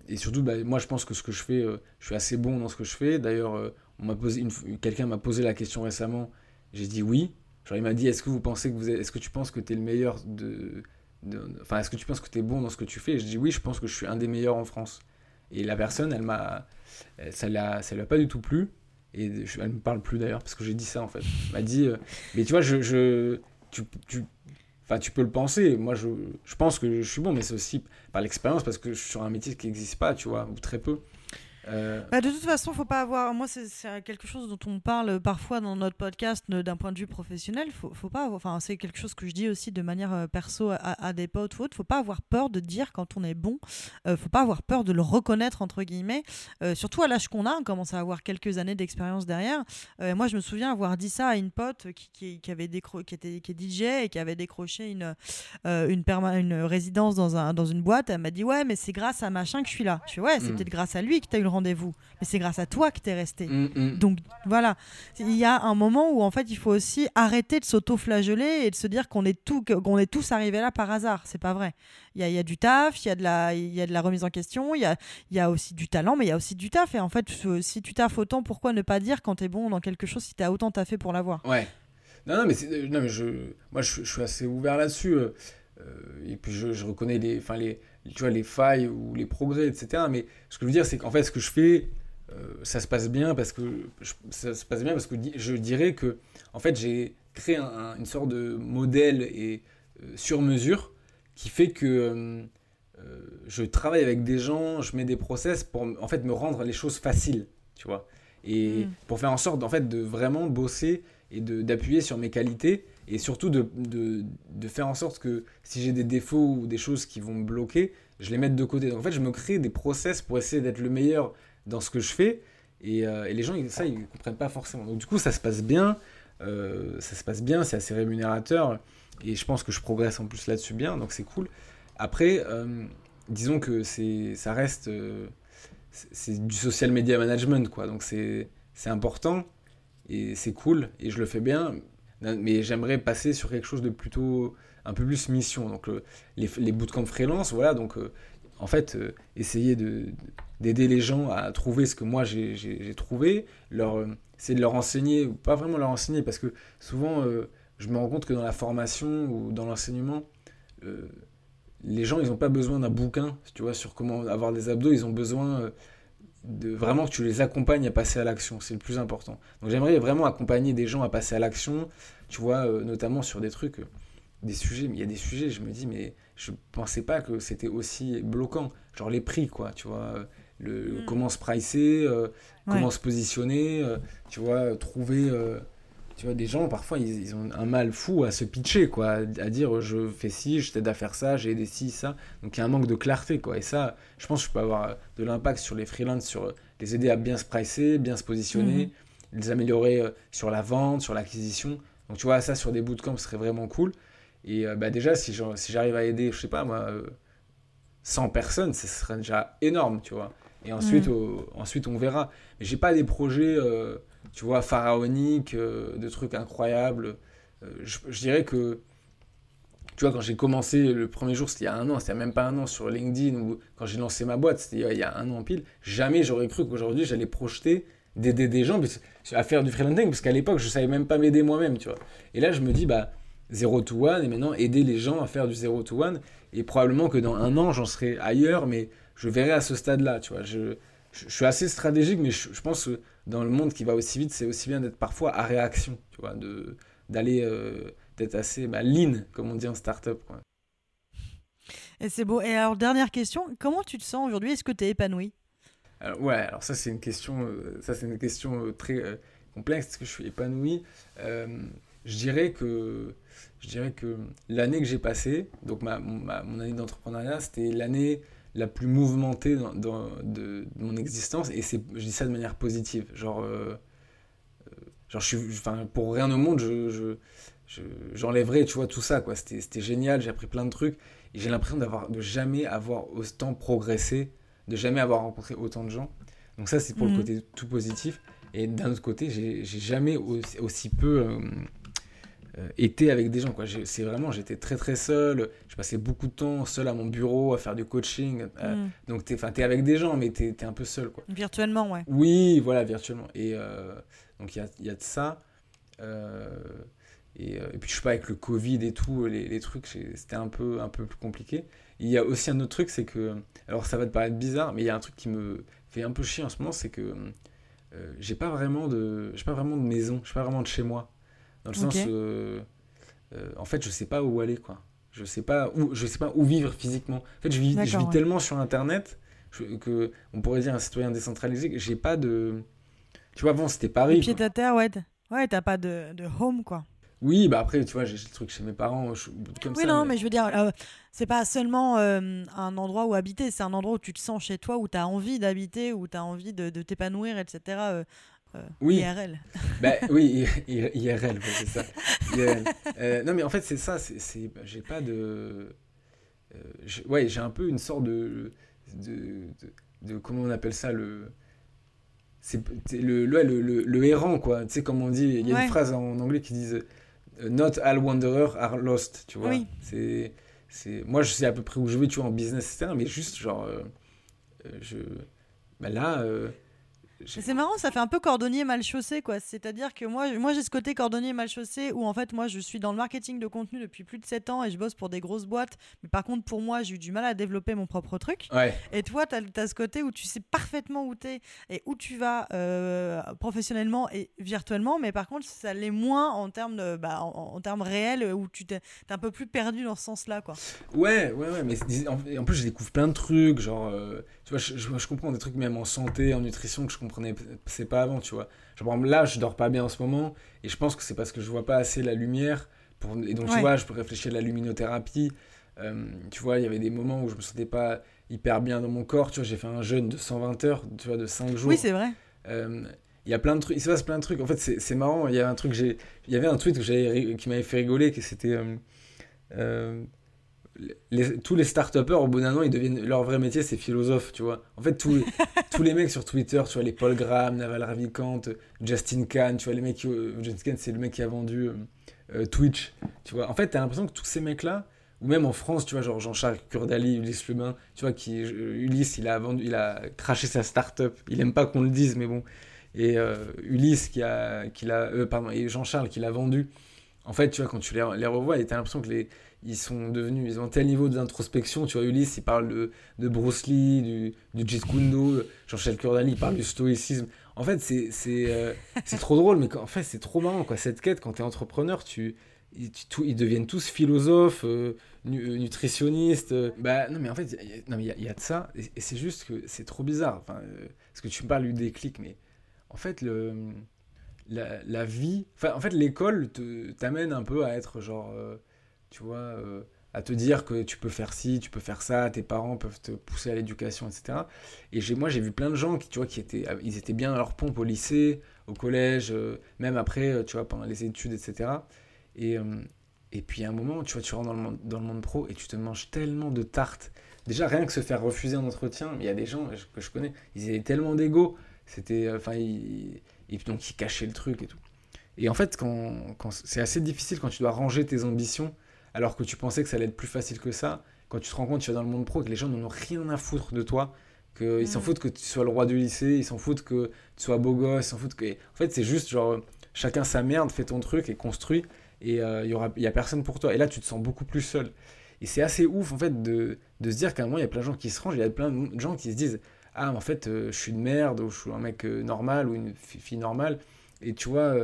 Speaker 6: et surtout, bah, moi, je pense que ce que je fais, je suis assez bon dans ce que je fais. D'ailleurs, on m'a posé quelqu'un m'a posé la question récemment. J'ai dit oui. Genre, il m'a dit est-ce que vous pensez que vous est-ce que tu penses que tu es le meilleur de, enfin est-ce que tu penses que tu es bon dans ce que tu fais? Et je dis oui, je pense que je suis un des meilleurs en France. Et la personne, elle m'a ça l'a ça lui a pas du tout plu et je, elle me parle plus d'ailleurs parce que j'ai dit ça en fait. Elle m'a dit euh, mais tu vois je, je tu, tu Enfin, tu peux le penser. Moi, je, je pense que je suis bon, mais c'est aussi par l'expérience parce que je suis sur un métier qui n'existe pas, tu vois, ou très peu.
Speaker 5: Euh, bah, de toute façon, faut pas avoir. Moi, c'est quelque chose dont on parle parfois dans notre podcast d'un point de vue professionnel. Faut, faut pas. Enfin, c'est quelque chose que je dis aussi de manière euh, perso à, des potes ou autres. Faut pas avoir peur de dire quand on est bon. Euh, faut pas avoir peur de le reconnaître entre guillemets. surtout à l'âge qu'on a, on commence à avoir quelques années d'expérience derrière. moi, je me souviens avoir dit ça à une pote qui, qui, avait décro qui était qui est DJ et qui avait décroché une une, une résidence dans un dans une boîte. Elle m'a dit ouais, mais c'est grâce à machin que je suis là. Je suis ouais, c'est mm. peut-être grâce à lui que tu as eu le rendez-vous. Mais c'est grâce à toi que tu es resté. Mm, mm. Donc voilà, il y a un moment où en fait il faut aussi arrêter de s'auto-flageller et de se dire qu'on est, tout, qu'on est tous arrivés là par hasard. C'est pas vrai. Il y a, y a, du taf, il y, a de la, y a de la remise en question, il y a, y a aussi du talent, mais il y a aussi du taf. Et en fait, si tu taffes autant, pourquoi ne pas dire quand tu es bon dans quelque chose si tu as autant taffé pour l'avoir?
Speaker 6: Ouais. Non, non, mais, non, mais je, moi je, suis assez ouvert là-dessus. Euh, euh, et puis je, je reconnais les, les, tu vois, les failles ou les progrès, etc. Mais ce que je veux dire, c'est qu'en fait, ce que je fais, euh, ça se passe bien parce que ça se passe bien parce que je dirais que en fait j'ai créé une sorte de modèle et euh, sur mesure qui fait que euh, je travaille avec des gens, je mets des process pour en fait me rendre les choses faciles, tu vois, et mm. pour faire en sorte en fait de vraiment bosser et d'appuyer sur mes qualités et surtout de, de, de, faire en sorte que si j'ai des défauts ou des choses qui vont me bloquer, je les mette de côté. Donc en fait, je me crée des process pour essayer d'être le meilleur dans ce que je fais. Et, euh, et les gens, ça, ils ne comprennent pas forcément. Donc du coup, ça se passe bien. Euh, ça se passe bien, c'est assez rémunérateur. Et je pense que je progresse en plus là-dessus bien, donc c'est cool. Après, euh, disons que ça reste... c'est du social media management, quoi. Donc c'est important et c'est cool et je le fais bien. Mais j'aimerais passer sur quelque chose de plutôt un peu plus mission. Donc les, les bootcamps freelance, voilà, donc en fait, essayer de, d'aider les gens à trouver ce que moi j'ai trouvé, leur, euh, c'est de leur enseigner, ou pas vraiment leur enseigner, parce que souvent euh, je me rends compte que dans la formation ou dans l'enseignement, euh, les gens ils n'ont pas besoin d'un bouquin, tu vois, sur comment avoir des abdos, ils ont besoin de vraiment que tu les accompagnes à passer à l'action, c'est le plus important. Donc j'aimerais vraiment accompagner des gens à passer à l'action, tu vois, notamment sur des trucs, des sujets, mais il y a des sujets, je me dis, mais je pensais pas que c'était aussi bloquant, genre les prix, quoi, tu vois le, mm. comment se pricer, euh, comment se positionner, euh, tu vois, trouver. Euh, tu vois, des gens, parfois, ils, ont un mal fou à se pitcher, quoi, à, dire je fais ci, je t'aide à faire ça, j'ai aidé ci, ça. Donc il y a un manque de clarté, quoi. Et ça, je pense que je peux avoir de l'impact sur les freelances, sur les aider à bien se pricer, bien se positionner, mm-hmm. les améliorer sur la vente, sur l'acquisition. Donc tu vois, ça sur des bootcamps serait vraiment cool. Et bah, déjà, si j'arrive à aider, je sais pas moi, 100 personnes, ce serait déjà énorme, tu vois. Et ensuite, ensuite on verra. Mais j'ai pas des projets, euh, tu vois, pharaoniques, euh, de trucs incroyables. Euh, je, dirais que, tu vois, quand j'ai commencé le premier jour, c'était il y a un an, c'était même pas un an sur LinkedIn, ou quand j'ai lancé ma boîte, c'était il y a un an pile. Jamais j'aurais cru qu'aujourd'hui, j'allais projeter d'aider des gens à faire du freelancing, parce qu'à l'époque, je savais même pas m'aider moi-même, tu vois. Et là, je me dis, bah, 0 to 1, et maintenant, aider les gens à faire du 0 to 1. Et probablement que dans un an, j'en serai ailleurs, mais je verrai à ce stade-là, tu vois. Je, suis assez stratégique, mais je, pense que dans le monde qui va aussi vite, c'est aussi bien d'être parfois à réaction, tu vois, de, d'aller, euh, d'être assez bah, lean, comme on dit en startup, quoi.
Speaker 5: Et c'est beau. Et alors, dernière question, comment tu te sens aujourd'hui? Est-ce que tu es épanoui?
Speaker 6: Alors, Ouais, alors ça, c'est une question, euh, ça, c'est une question euh, très complexe. Est-ce que je suis épanoui je dirais que je dirais que l'année que j'ai passée, donc ma, mon année d'entrepreneuriat, c'était l'année la plus mouvementée dans, de, mon existence, et c'est, je dis ça de manière positive. Genre, euh, euh, genre je suis, enfin, pour rien au monde, je, je, j'enlèverais, tu vois, tout ça, quoi. C'était, c'était génial, j'ai appris plein de trucs, et j'ai l'impression d'avoir, de jamais avoir autant progressé, de jamais avoir rencontré autant de gens. Donc ça, c'est pour le mhm. côté tout positif. Et d'un autre côté, j'ai, j'ai jamais aussi, peu euh, été avec des gens. Quoi. C'est vraiment, j'étais très très seul. Je passais beaucoup de temps seul à mon bureau à faire du coaching. Euh, mm. Donc tu es, avec des gens, mais tu es, un peu seul. Quoi.
Speaker 5: Virtuellement, ouais.
Speaker 6: Oui, voilà, virtuellement. Et euh, donc il y a, y a, de ça. Et, et, puis je sais pas, avec le Covid et tout, les, les trucs, c'était un peu, un peu plus compliqué. Il y a aussi un autre truc, c'est que, alors ça va te paraître bizarre, mais il y a un truc qui me fait un peu chier en ce moment, c'est que j'ai pas vraiment de, j'ai pas vraiment de maison, j'ai pas vraiment de chez moi. Dans le sens, euh, euh, en fait, je sais pas où aller, quoi. Je sais pas où, je sais pas où vivre physiquement. En fait, je vis, je vis tellement sur Internet que on pourrait dire un citoyen décentralisé. J'ai pas de, tu vois, avant c'était Paris.
Speaker 5: Pied à terre, ouais. Ouais, t'as pas de, de home, quoi.
Speaker 6: Oui, bah après, tu vois, j'ai le truc chez mes parents, comme
Speaker 5: oui, non, mais... je veux dire, euh, c'est pas seulement un endroit où habiter, c'est un endroit où tu te sens chez toi, où tu as envie d'habiter, où tu as envie de, de t'épanouir, etc.
Speaker 6: Euh, oui. IRL. bah, oui, IRL, c'est ça. Euh, non, mais en fait, c'est ça. C'est, j'ai pas de. Euh, ouais, j'ai un peu une sorte de, de, de, Comment on appelle ça le. C'est le, le, le, le, errant, quoi. Tu sais, comme on dit, il y a une phrase en anglais qui dit Not all wanderers are lost, tu vois. Oui. C'est, c'est, moi, je sais à peu près où je vais, tu vois, en business, etc. Mais juste, genre. je, bah là
Speaker 5: c'est marrant, ça fait un peu cordonnier mal chaussé, quoi. C'est-à-dire que moi, moi j'ai ce côté cordonnier mal chaussé où en fait, moi, je suis dans le marketing de contenu depuis plus de 7 ans et je bosse pour des grosses boîtes. Mais par contre, pour moi, j'ai eu du mal à développer mon propre truc. Et toi, tu as, ce côté où tu sais parfaitement où tu es et où tu vas euh, professionnellement et virtuellement. Mais par contre, ça l'est moins en termes, de, bah, en, termes réels où tu t'es un peu plus perdu dans ce sens-là, quoi.
Speaker 6: Ouais, ouais, ouais. Mais en, plus, je découvre plein de trucs. Genre, euh, tu vois, je, je, comprends des trucs même en santé, en nutrition que je comprenais c'est pas avant, tu vois. Genre, là, je dors pas bien en ce moment, et je pense que c'est parce que je vois pas assez la lumière. Pour... Et donc, tu vois, je peux réfléchir à la luminothérapie. Euh, tu vois, il y avait des moments où je me sentais pas hyper bien dans mon corps. Tu vois, j'ai fait un jeûne de 120 heures, tu vois, de 5 jours.
Speaker 5: Oui, c'est vrai.
Speaker 6: Euh, il y a plein de trucs, il se passe plein de trucs. En fait, c'est marrant. Il y a un truc, il y avait un tweet que qui m'avait fait rigoler, que c'était euh, tous les start au bout d'un an, ils deviennent, leur vrai métier, c'est philosophe, tu vois. En fait, tous, tous les mecs sur Twitter, tu vois, les Paul Graham, Naval Ravikant, Justin Khan, tu vois, les mecs euh, Justin Khan, c'est le mec qui a vendu euh, euh, Twitch, tu vois. En fait, t'as l'impression que tous ces mecs-là, ou même en France, tu vois, genre Jean-Charles Kurdali, Ulysse Lemain, tu vois, qui, Ulysse, il a vendu, il a craché sa start-up. Il aime pas qu'on le dise, mais bon. Et Ulysse, qui a, qui l'a, pardon, et Jean-Charles, qui l'a vendu. En fait, tu vois, quand tu les, les revois, t'as l'impression que les, ils sont devenus, ils ont un tel niveau d'introspection. Tu vois, Ulysse, il parle de, de Bruce Lee, du, du Jeet Kune Jean-Charles Kurdali, il parle du stoïcisme. En fait, c'est euh, trop drôle, mais en fait, c'est trop marrant, quoi. Cette quête, quand tu es entrepreneur, tu, ils, deviennent tous philosophes, euh, euh, nutritionnistes. bah, non, mais en fait, il y, a de ça, et, c'est juste que c'est trop bizarre. Enfin, parce que tu me parles du déclic, mais en fait, le. La, la vie, enfin en fait l'école t'amène un peu à être genre tu vois, euh, à te dire que tu peux faire ci, tu peux faire ça, tes parents peuvent te pousser à l'éducation, etc. Et j'ai, moi, j'ai vu plein de gens qui, tu vois, qui étaient, euh, ils étaient bien à leur pompe au lycée, au collège, euh, même après, tu vois, pendant les études, etc. Et, et puis à un moment, tu vois, tu rentres dans le, monde, dans le monde pro et tu te manges tellement de tartes. Déjà, rien que se faire refuser un entretien, il y a des gens que je connais, ils avaient tellement d'ego, c'était, enfin, et donc ils cachaient le truc et tout. Et en fait, quand, quand c'est assez difficile quand tu dois ranger tes ambitions alors que tu pensais que ça allait être plus facile que ça. Quand tu te rends compte, tu vas dans le monde pro, que les gens n'en ont rien à foutre de toi, qu'ils s'en mm. foutent que tu sois le roi du lycée, ils s'en foutent que tu sois beau gosse, ils s'en foutent que. En fait, c'est juste genre, chacun sa merde, fais ton truc et construis, et euh, il n'y y a personne pour toi. Et là, tu te sens beaucoup plus seul. Et c'est assez ouf, en fait, de, de se dire qu'à un moment, il y a plein de gens qui se rangent, il y a plein de gens qui se disent Ah, en fait, euh, je suis une merde, ou je suis un mec euh, normal, ou une fille normale. Et tu vois,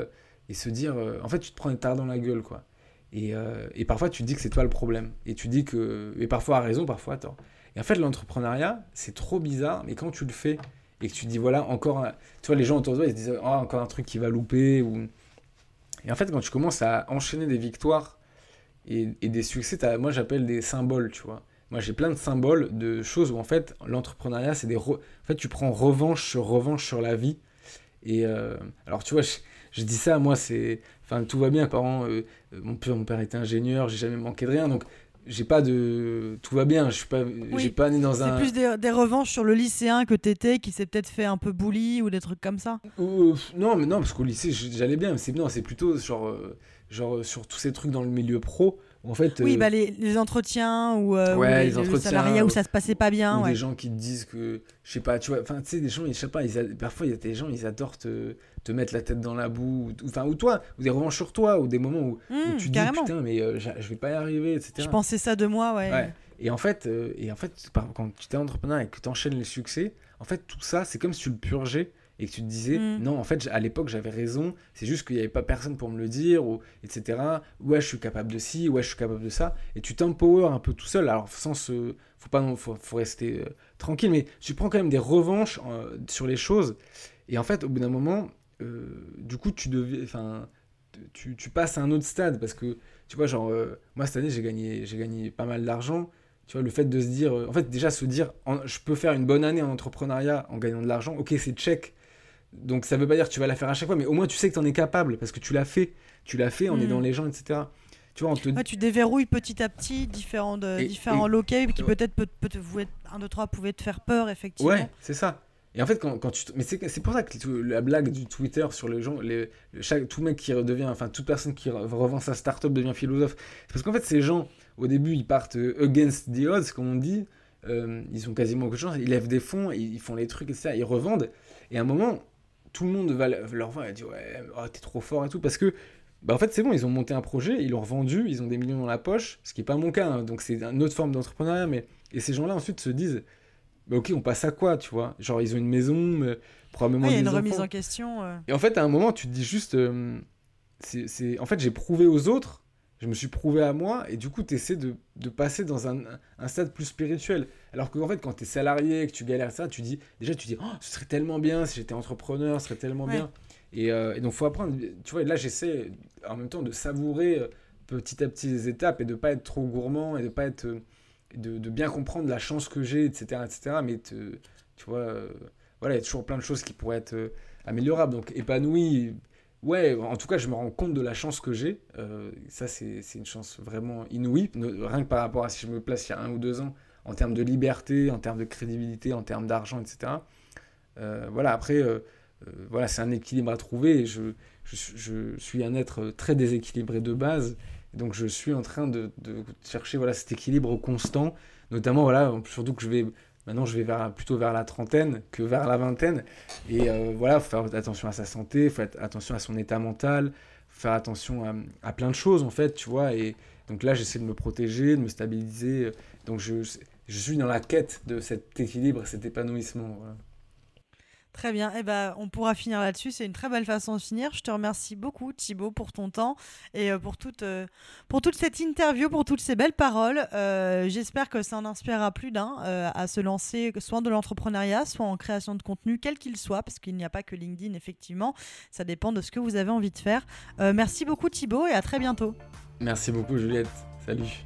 Speaker 6: et se dire En fait, tu te prends une tard dans la gueule, quoi. Euh, et, parfois, tu dis que c'est toi le problème. Et tu dis que. Et parfois à raison, parfois à tort. Et en fait, l'entrepreneuriat, c'est trop bizarre, mais quand tu le fais et que tu dis, voilà, encore. Tu vois, les gens autour de toi, ils se disent, oh, encore un truc qui va louper. Ou... Et en fait, quand tu commences à enchaîner des victoires et, des succès, moi j'appelle des symboles, tu vois. Moi j'ai plein de symboles de choses où en fait l'entrepreneuriat c'est des... En fait tu prends revanche sur revanche sur la vie. Et euh, alors tu vois, je, dis ça, moi c'est... Enfin tout va bien, parents, euh, mon, père, mon père était ingénieur, j'ai jamais manqué de rien, donc j'ai pas de tout va bien je suis pas j'ai pas né dans un
Speaker 5: c'est plus des, des, revanches sur le lycéen que t'étais qui s'est peut-être fait un peu bully ou des trucs comme ça?
Speaker 6: Non mais non parce qu'au lycée j'allais bien mais c'est non c'est plutôt genre euh, genre euh, sur tous ces trucs dans le milieu pro en fait
Speaker 5: oui euh, bah les, les, entretiens ou, ouais, les, entretiens, salariats où ça se passait pas bien
Speaker 6: ou
Speaker 5: ouais.
Speaker 6: des gens qui te disent que je sais pas tu vois enfin tu sais des gens je sais pas ils, parfois il y a des gens ils adorent te te mettre la tête dans la boue, ou, enfin, ou toi, ou des revanches sur toi, ou des moments où,
Speaker 5: mmh,
Speaker 6: tu dis putain, mais euh, je vais pas y arriver, etc.
Speaker 5: Je pensais ça de moi, ouais.
Speaker 6: Et en fait, euh, et en fait quand tu es entrepreneur et que tu enchaînes les succès, en fait, tout ça, c'est comme si tu le purgeais et que tu te disais mmh. non en fait à l'époque j'avais raison c'est juste qu'il n'y avait pas personne pour me le dire ou etc ouais je suis capable de ci ouais je suis capable de ça et tu t'empower un peu tout seul alors sans se faut pas faut, faut rester euh, tranquille mais tu prends quand même des revanches sur les choses et en fait au bout d'un moment euh, du coup, tu, deviens, enfin, tu, tu, passes à un autre stade parce que, tu vois, genre, euh, moi cette année, j'ai gagné, j'ai gagné pas mal d'argent. Tu vois, le fait de se dire, euh, en fait, déjà se dire, je peux faire une bonne année en entrepreneuriat en gagnant de l'argent, ok, c'est check. Donc ça veut pas dire que tu vas la faire à chaque fois, mais au moins tu sais que tu en es capable parce que tu l'as fait. Tu l'as fait, on est mm. dans les gens, etc.
Speaker 5: Tu vois, on te... tu déverrouilles petit à petit différents, différents locaux qui peut-être peut, peut, un, deux, trois pouvaient te faire peur, effectivement.
Speaker 6: Ouais, c'est ça. Et en fait, quand, quand tu. Mais c'est pour ça que la blague du Twitter sur les gens, les, chaque, tout mec qui redevient. Enfin, toute personne qui revend sa startup devient philosophe. Parce qu'en fait, ces gens, au début, ils partent euh, against the odds, comme on dit. Euh, ils ont quasiment aucune chance. Ils lèvent des fonds, ils, font les trucs, etc. Ils revendent. Et à un moment, tout le monde va leur voir et dit Ouais, oh, t'es trop fort et tout. Parce que. Bah en fait, c'est bon, ils ont monté un projet, ils l'ont revendu, ils ont des millions dans la poche, ce qui n'est pas mon cas, hein. donc c'est une autre forme d'entrepreneuriat, mais... Et ces gens-là ensuite se disent, bah, ok, on passe à quoi, tu vois? Genre, ils ont une maison, mais probablement.
Speaker 5: Il y
Speaker 6: a
Speaker 5: une remise en question. Euh.
Speaker 6: Et en fait, à un moment, tu te dis juste. Euh, c'est, En fait, j'ai prouvé aux autres, je me suis prouvé à moi, et du coup, tu essaies de, de, passer dans un, un, stade plus spirituel. Alors qu'en fait, quand tu es salarié, que tu galères ça, tu dis. Déjà, tu dis, oh, ce serait tellement bien si j'étais entrepreneur, ce serait tellement bien. Et, euh, et, donc, faut apprendre. Tu vois, là, j'essaie en même temps de savourer petit à petit les étapes et de pas être trop gourmand et de pas être de, bien comprendre la chance que j'ai, etc., etc. Mais tu vois, euh, voilà, il y a toujours plein de choses qui pourraient être euh, améliorables. Donc épanoui, ouais, en tout cas, je me rends compte de la chance que j'ai. Euh, ça, c'est une chance vraiment inouïe, rien que par rapport à si je me place il y a un ou deux ans, en termes de liberté, en termes de crédibilité, en termes d'argent, etc. voilà, après, voilà, c'est un équilibre à trouver. Je, suis un être très déséquilibré de base donc je suis en train de, chercher voilà, cet équilibre constant, notamment voilà, surtout que je vais maintenant je vais plutôt vers la trentaine que vers la vingtaine. Et euh, voilà, faut faire attention à sa santé, faut faire attention à son état mental, faire attention à, plein de choses en fait, tu vois. Et donc là j'essaie de me protéger, de me stabiliser. Donc je, je suis dans la quête de cet équilibre, cet épanouissement.
Speaker 5: Très bien. Eh ben, on pourra finir là-dessus. C'est une très belle façon de finir. Je te remercie beaucoup, Thibaut, pour ton temps et euh, pour toute, euh, pour toute cette interview, pour toutes ces belles paroles. Euh, j'espère que ça en inspirera plus d'un à se lancer soit de l'entrepreneuriat, soit en création de contenu, quel qu'il soit, parce qu'il n'y a pas que LinkedIn, effectivement. Ça dépend de ce que vous avez envie de faire. merci beaucoup, Thibaut, et à très bientôt.
Speaker 6: Merci beaucoup, Juliette. Salut.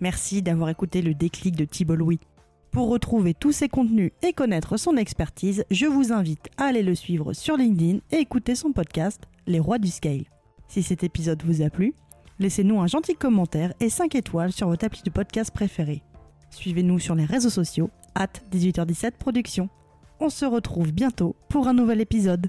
Speaker 5: Merci d'avoir écouté le déclic de Thibault Louis. Pour retrouver tous ses contenus et connaître son expertise, je vous invite à aller le suivre sur LinkedIn et écouter son podcast Les Rois du Scale. Si cet épisode vous a plu, laissez-nous un gentil commentaire et 5 étoiles sur votre appli de podcast préféré. Suivez-nous sur les réseaux sociaux, at 18h17 Productions. On se retrouve bientôt pour un nouvel épisode.